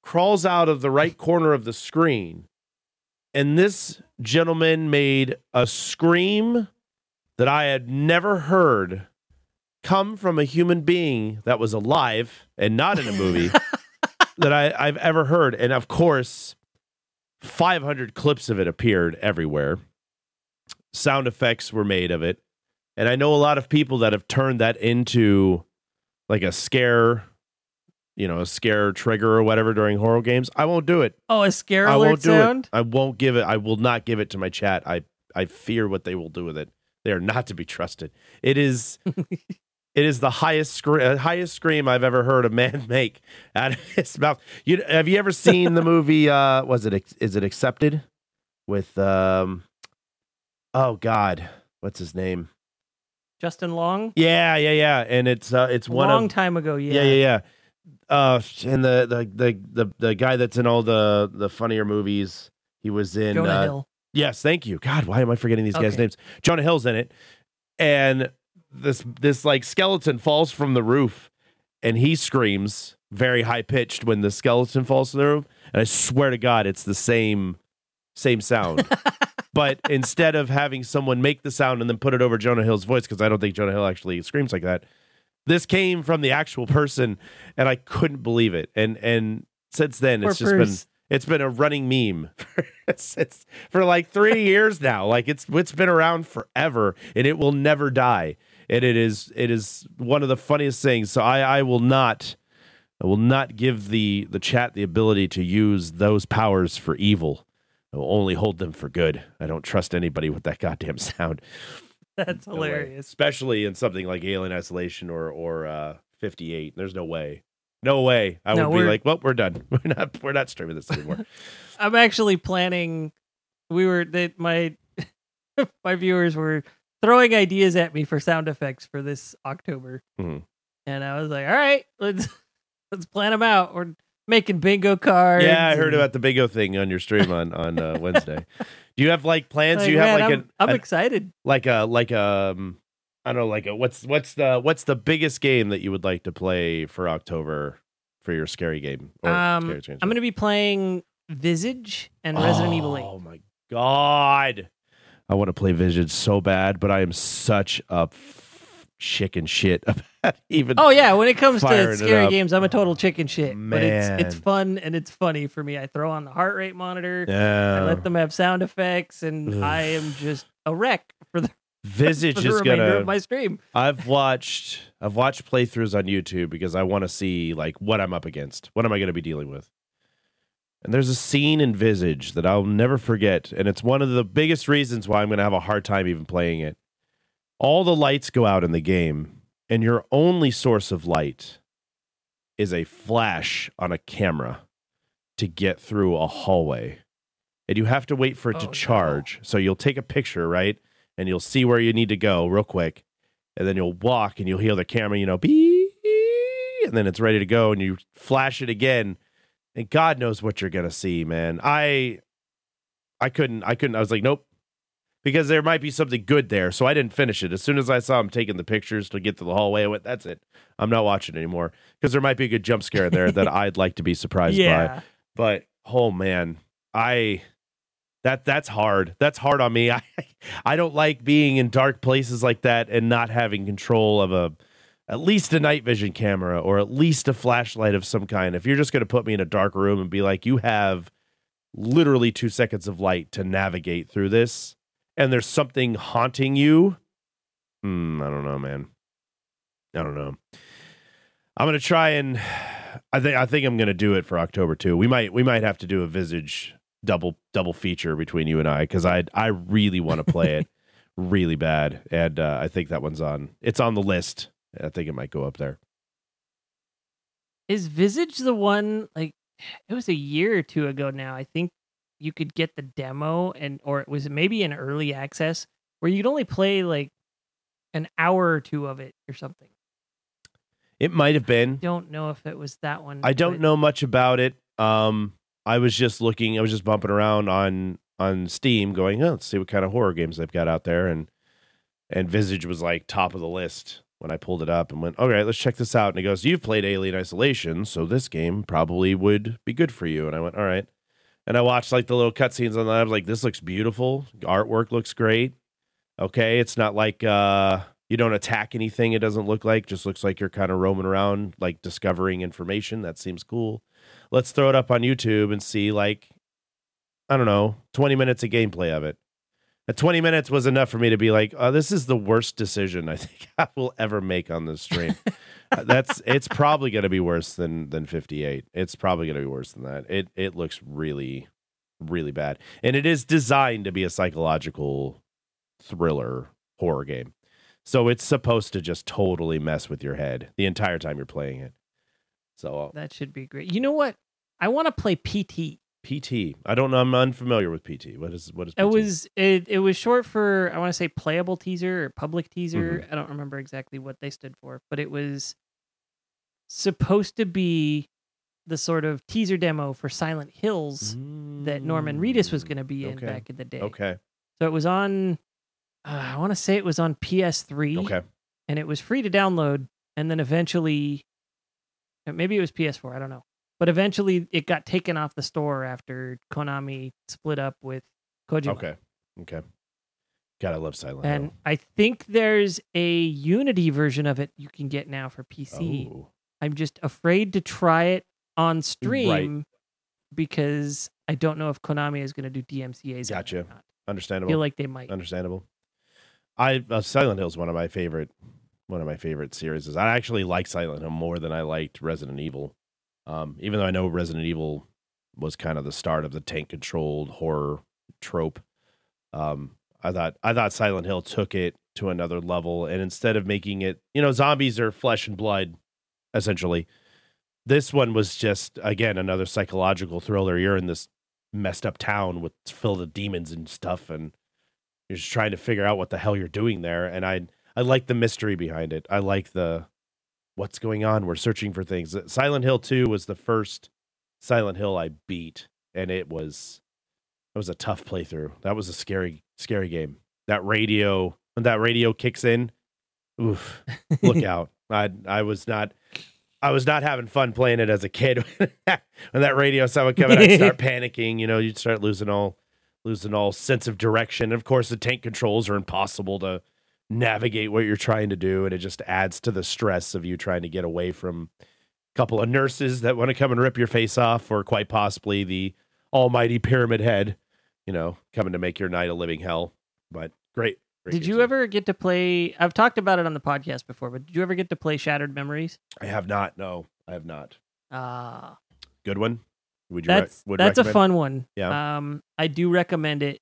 Speaker 2: crawls out of the right corner of the screen. And this gentleman made a scream that I had never heard come from a human being that was alive and not in a movie that I, I've ever heard. And of course, 500 clips of it appeared everywhere. Sound effects were made of it. And I know a lot of people that have turned that into like a scare, you know, a scare trigger or whatever during horror games. I won't do it.
Speaker 1: oh, a scare
Speaker 2: I
Speaker 1: alert
Speaker 2: won't do
Speaker 1: sound.
Speaker 2: it. I won't give it. I will not give it to my chat. I I fear what they will do with it. They are not to be trusted. It is it is the highest scre- uh, highest scream I've ever heard a man make out of his mouth. You have you ever seen the movie uh was it is it accepted with um oh god, what's his name?
Speaker 1: Justin Long.
Speaker 2: Yeah, yeah, yeah. And it's uh it's
Speaker 1: A
Speaker 2: one
Speaker 1: long
Speaker 2: of
Speaker 1: time ago. Yeah.
Speaker 2: yeah, yeah, yeah. Uh, and the, the the the the guy that's in all the the funnier movies, he was in.
Speaker 1: Jonah
Speaker 2: uh,
Speaker 1: Hill.
Speaker 2: Yes, thank you. God, why am I forgetting these guys' names? Jonah Hill's in it, and this this like skeleton falls from the roof, and he screams very high pitched when the skeleton falls from the roof. And I swear to God, it's the same same sound. but instead of having someone make the sound and then put it over Jonah Hill's voice, because I don't think Jonah Hill actually screams like that, this came from the actual person, and I couldn't believe it. And and since then,
Speaker 1: Poor
Speaker 2: it's just been it's been a running meme it's, for like three years now. Like it's it's been around forever, and it will never die. And it is it is one of the funniest things. So I I will not I will not give the the chat the ability to use those powers for evil. I will only hold them for good. I don't trust anybody with that goddamn sound.
Speaker 1: That's
Speaker 2: No
Speaker 1: hilarious.
Speaker 2: Especially in something like Alien Isolation or or uh, 58. There's no way. No way. I
Speaker 1: No,
Speaker 2: would be like, well, we're done. We're not. We're not streaming this anymore.
Speaker 1: I'm actually planning. We were that my my viewers were throwing ideas at me for sound effects for this October,
Speaker 2: Mhm.
Speaker 1: and I was like, "All right, let's let's plan them out." We're making bingo cards.
Speaker 2: yeah, I heard
Speaker 1: and-
Speaker 2: about the bingo thing on your stream on on uh, Wednesday. Do you have like plans?
Speaker 1: Like,
Speaker 2: Do you have
Speaker 1: man,
Speaker 2: like
Speaker 1: I'm,
Speaker 2: an,
Speaker 1: I'm
Speaker 2: an-
Speaker 1: excited.
Speaker 2: like a like a um, I don't know like a what's what's the what's the biggest game that you would like to play for October for your scary game? Or
Speaker 1: Um,
Speaker 2: scary
Speaker 1: I'm going to be playing Visage and Resident Evil 8.
Speaker 2: Oh my god. I want to play Vision so bad, but I am such a f- chicken shit about even
Speaker 1: Oh yeah, when it comes to scary games, I'm a total chicken shit. But it's it's fun and it's funny for me. I throw on the heart rate monitor.
Speaker 2: Yeah.
Speaker 1: I let them have sound effects, and
Speaker 2: Ugh.
Speaker 1: I am just a wreck for the,
Speaker 2: Visage
Speaker 1: for
Speaker 2: is gonna
Speaker 1: my stream.
Speaker 2: I've watched I've watched playthroughs on YouTube because I want to see like what I'm up against. What am I going to be dealing with? And there's a scene in Visage that I'll never forget, and it's one of the biggest reasons why I'm going to have a hard time even playing it. All the lights go out in the game, and your only source of light is a flash on a camera to get through a hallway. And you have to wait for it
Speaker 1: Oh,
Speaker 2: to
Speaker 1: no.
Speaker 2: charge. So you'll take a picture, right? And you'll see where you need to go real quick. And then you'll walk and you'll hear the camera, you know, beep, and then it's ready to go. And you flash it again. And God knows what you're gonna see, man. I I couldn't I couldn't I was like, nope. Because there might be something good there. So I didn't finish it. As soon as I saw him taking the pictures to get to the hallway, I went, that's it. I'm not watching anymore. Because there might be a good jump scare there that I'd like to be surprised by but oh man i that that's hard that's hard on me i i don't like being in dark places like that and not having control of a at least a night vision camera or at least a flashlight of some kind if you're just going to put me in a dark room and be like you have literally 2 seconds of light to navigate through this and there's something haunting you hmm, i don't know man i don't know i'm going to try and I think I think I'm going to do it for October too. We might we might have to do a Visage double double feature between you and I because I I really want to play it really bad, and uh, I think that one's on. It's on the list. I think it might go up there.
Speaker 1: is Visage the one? Like, it was a year or two ago now. I think you could get the demo, and or it was maybe an early access where you'd only play like an hour or two of it or something.
Speaker 2: It might have been.
Speaker 1: I Don't know if it was that one.
Speaker 2: I don't
Speaker 1: but-
Speaker 2: know much about it. Um, I was just looking. I was just bumping around on on Steam, going, oh, let's see what kind of horror games they've got out there, and and Visage was like top of the list when I pulled it up and went, all right, let's check this out. And he goes, you've played Alien Isolation, so this game probably would be good for you. And I went, all right. And I watched like the little cutscenes on that. I was like, this looks beautiful. Artwork looks great. Okay, it's not like uh you don't attack anything. It doesn't look like. Just looks like you're kind of roaming around, like discovering information. That seems cool. Let's throw it up on YouTube and see like I don't know, 20 minutes of gameplay of it. At 20 minutes was enough for me to be like, oh, this is the worst decision I think I will ever make on this stream. Uh, That's it's probably going to be worse than than 58. It's probably going to be worse than that. It it looks really really bad. And it is designed to be a psychological thriller horror game. So it's supposed to just totally mess with your head the entire time you're playing it. So uh,
Speaker 1: That should be great. You know what? I want to play PT.
Speaker 2: PT. I don't know. I'm unfamiliar with PT. What is what is PT?
Speaker 1: It was it, it was short for I want to say playable teaser or public teaser.
Speaker 2: Mm-hmm.
Speaker 1: I don't remember exactly what they stood for, but it was supposed to be the sort of teaser demo for Silent Hills that Norman Reedus was
Speaker 2: Mm,
Speaker 1: going to be in
Speaker 2: okay.
Speaker 1: back in the day.
Speaker 2: Okay.
Speaker 1: So it was on uh, I want to say it was on PS3
Speaker 2: Okay.
Speaker 1: and it was free to download and then eventually uh, maybe it was PS4, I don't know. But eventually it got taken off the store after Konami split up with Kojima.
Speaker 2: Okay. Okay. God, I love Silent Hill.
Speaker 1: And
Speaker 2: Hill.
Speaker 1: I think there's a Unity version of it you can get now for PC.
Speaker 2: Oh.
Speaker 1: I'm just afraid to try it on stream because I don't know if Konami is going to do DMCA's.
Speaker 2: Gotcha.
Speaker 1: or not. I
Speaker 2: Understandable.
Speaker 1: feel like they might.
Speaker 2: Understandable. I uh, Silent Hill is one of my favorite one of my favorite series. I actually like Silent Hill more than I liked Resident Evil. Um, even though I know Resident Evil was kind of the start of the tank controlled horror trope. Um, I thought I thought Silent Hill took it to another level, and instead of making it, you know, zombies are flesh and blood, essentially. this one was just again another psychological thriller. You're in this messed up town with filled with demons and stuff, and you're just trying to figure out what the hell you're doing there. And I I like the mystery behind it. I like the what's going on. We're searching for things. Uh, Silent Hill 2 was the first Silent Hill I beat, and it was it was a tough playthrough. That was a scary, scary game. That radio when that radio kicks in, oof, look out. I I was not I was not having fun playing it as a kid. when that radio sound would come in, I'd start panicking. You know, you'd start losing all losing all sense of direction. And Of course, the tank controls are impossible to navigate what you're trying to do, and it just adds to the stress of you trying to get away from a couple of nurses that want to come and rip your face off, or quite possibly the almighty pyramid head, you know, coming to make your night a living hell. But great. great
Speaker 1: Did you
Speaker 2: too.
Speaker 1: ever get to play? I've talked about it on the podcast before, but did you ever get to play Shattered Memories?
Speaker 2: I have not. No, I have not.
Speaker 1: Ah,
Speaker 2: Good one. Would you?
Speaker 1: that's
Speaker 2: would
Speaker 1: that's a fun one.
Speaker 2: Yeah.
Speaker 1: Um, I do recommend it.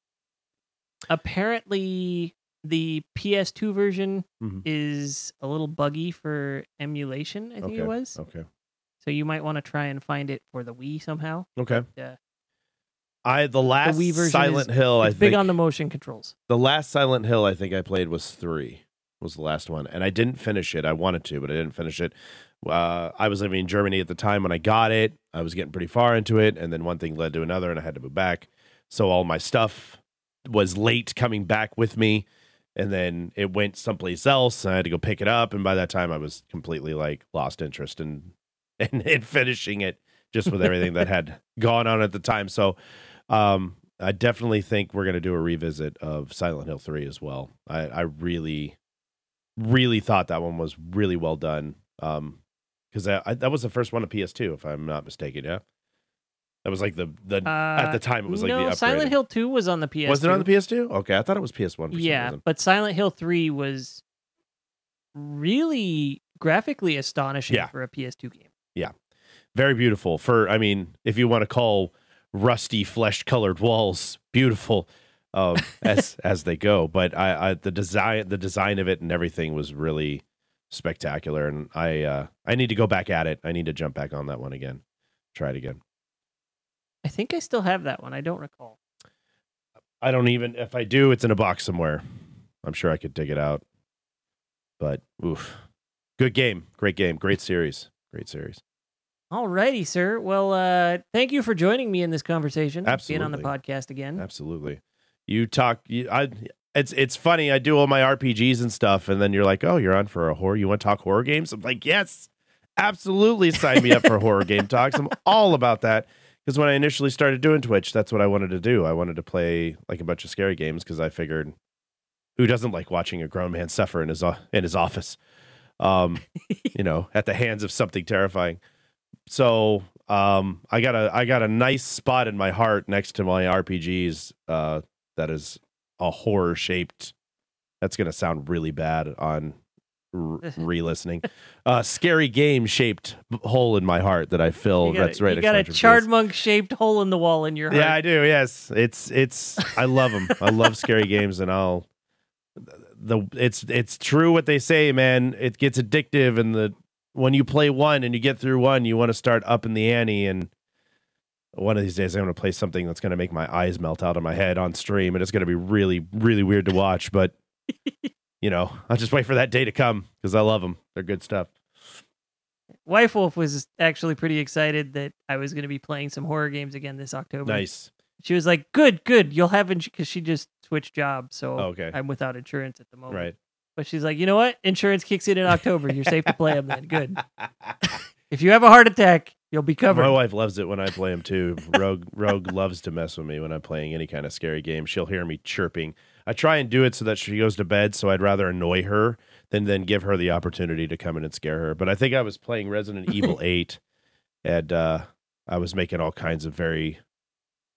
Speaker 1: Apparently, the PS2 version
Speaker 2: Mhm.
Speaker 1: is a little buggy for emulation. I think
Speaker 2: Okay.
Speaker 1: it was.
Speaker 2: Okay.
Speaker 1: So you might want to try and find it for the Wii somehow.
Speaker 2: Okay.
Speaker 1: Yeah,
Speaker 2: I the last
Speaker 1: Wii version
Speaker 2: Silent
Speaker 1: is-
Speaker 2: Hill. I
Speaker 1: big
Speaker 2: think
Speaker 1: on the motion controls.
Speaker 2: the last Silent Hill I think I played was three. Was the last one, and I didn't finish it. I wanted to, but I didn't finish it. Uh, I was living in Germany at the time when I got it. I was getting pretty far into it, and then one thing led to another, and I had to move back. So all my stuff was late coming back with me, and then it went someplace else. And I had to go pick it up, and by that time, I was completely like lost interest in in, in finishing it, just with everything that had gone on at the time. So um, I definitely think we're going to do a revisit of Silent Hill 3 as well. I, I really, really thought that one was really well done. Um, because I, that was the first one to PS2, if I'm not mistaken. Yeah, that was like the the at the
Speaker 1: Uh,
Speaker 2: time it was like
Speaker 1: no,
Speaker 2: the upgrade.
Speaker 1: Silent Hill 2 was on the PS2.
Speaker 2: Was it on the PS2? Okay, I thought it was PS1. For
Speaker 1: Yeah, but Silent Hill 3 was really graphically astonishing
Speaker 2: Yeah.
Speaker 1: for a PS2 game.
Speaker 2: Yeah, very beautiful. For I mean, if you want to call rusty flesh colored walls beautiful, um, as as they go, but I, I the design the design of it and everything was really spectacular, and I uh, I need to go back at it. I need to jump back on that one again, try it again.
Speaker 1: I think I still have that one. I don't recall.
Speaker 2: I don't even if I do, it's in a box somewhere. I'm sure I could dig it out, but oof, good game, great game, great series, great series.
Speaker 1: Alrighty, sir. Well, uh, thank you for joining me in this conversation. Being on the podcast again.
Speaker 2: Absolutely. You talk. You, I. It's it's funny. I do all my RPGs and stuff, and then you're like, "Oh, you're on for a horror. You want to talk horror games?" I'm like, "Yes, absolutely. Sign me up for horror game talks. I'm all about that." Because when I initially started doing Twitch, that's what I wanted to do. I wanted to play like a bunch of scary games because I figured, who doesn't like watching a grown man suffer in his in his office, um, you know, at the hands of something terrifying. So um, I got a I got a nice spot in my heart next to my RPGs uh, that is a horror shaped. That's gonna sound really bad on re-listening. uh, scary game shaped hole in my heart that I fill.
Speaker 1: Got,
Speaker 2: that's right.
Speaker 1: You got a
Speaker 2: next to my
Speaker 1: charred monk shaped hole in the wall in your heart.
Speaker 2: Yeah, I do. Yes, it's it's. I love them. I love scary games, and I'll. The it's it's true what they say, man. It gets addictive, and the when you play one and you get through one, you want to start up in the ante. And one of these days, I'm going to play something that's going to make my eyes melt out of my head on stream, and it's going to be really really weird to watch. But you know, I'll just wait for that day to come because I love them. They're good stuff.
Speaker 1: Wife Wolf was actually pretty excited that I was going to be playing some horror games again this October.
Speaker 2: Nice.
Speaker 1: She was like, "Good, good. You'll have insurance because she just switched jobs, so
Speaker 2: Oh, okay.
Speaker 1: I'm without insurance at the moment."
Speaker 2: Right.
Speaker 1: But she's like, "You know what? Insurance kicks in in October. You're safe to play them then. Good. If you have a heart attack, you'll be covered."
Speaker 2: My wife loves it when I play them too. Rogue Rogue loves to mess with me when I'm playing any kind of scary game. She'll hear me chirping. I try and do it so that she goes to bed. So I'd rather annoy her than then give her the opportunity to come in and scare her. But I think I was playing Resident Evil Eight, and uh, I was making all kinds of very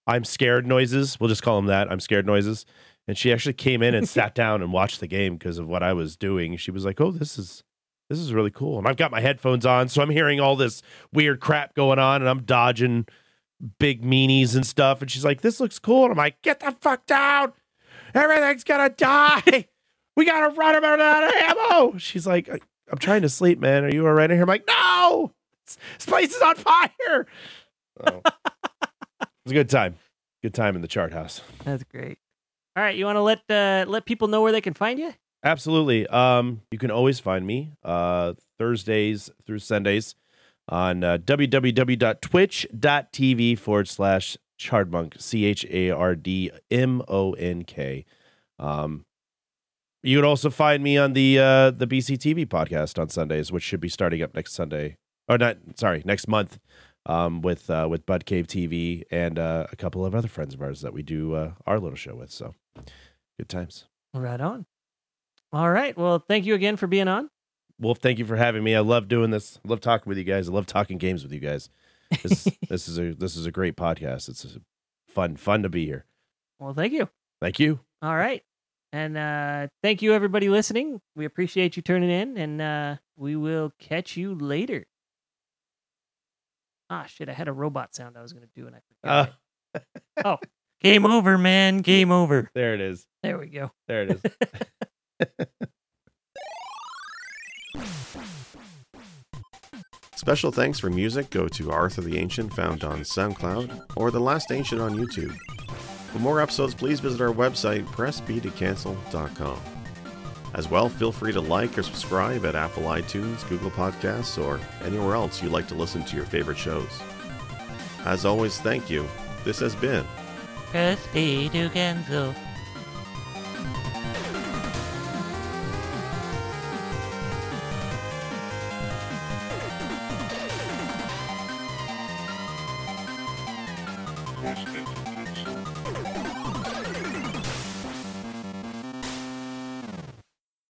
Speaker 2: I'm scared noises. We'll just call them that. I'm scared noises. And she actually came in and sat down and watched the game because of what I was doing. She was like, "Oh, this is this is really cool." And I've got my headphones on, so I'm hearing all this weird crap going on, and I'm dodging big meanies and stuff. And she's like, "This looks cool." And I'm like, "Get the fuck down! Everything's gonna die. We gotta run him out of ammo." She's like, "I'm trying to sleep, man. Are you all right in here?" I'm like, "No, Spice is on fire. Oh. it's a good time. Good time in the chart house.
Speaker 1: That's great. All right, you want to let uh, let people know where they can find you?
Speaker 2: Absolutely. Um, you can always find me uh, Thursdays through Sundays on uh, www.twitch.tv forward slash chardmonk, C H A R D M O N K. Um, you would also find me on the uh, the BCTV podcast on Sundays, which should be starting up next Sunday. Or not, sorry, next month um, with uh, with Bud Cave TV and uh, a couple of other friends of ours that we do uh, our little show with. So good times.
Speaker 1: Right on. All right. Well, thank you again for being on.
Speaker 2: Wolf, thank you for having me. I love doing this. I love talking with you guys. I love talking games with you guys. This, this is a this is a great podcast. It's fun fun to be here.
Speaker 1: Well, thank you.
Speaker 2: Thank you.
Speaker 1: All right. And uh thank you everybody listening. We appreciate you turning in and uh we will catch you later. Ah shit, I had a robot sound I was gonna do and I forgot.
Speaker 2: Uh,
Speaker 1: oh. Game over, man. Game over.
Speaker 2: there it is.
Speaker 1: There we go.
Speaker 2: There it is.
Speaker 3: Special thanks for music go to Arthur the Ancient, found on SoundCloud, or The Last Ancient on YouTube. For more episodes, please visit our website, pressb2cancel.com. As well, feel free to like or subscribe at Apple iTunes, Google Podcasts, or anywhere else you like to listen to your favorite shows. As always, thank you. This has been.
Speaker 4: Press B to cancel.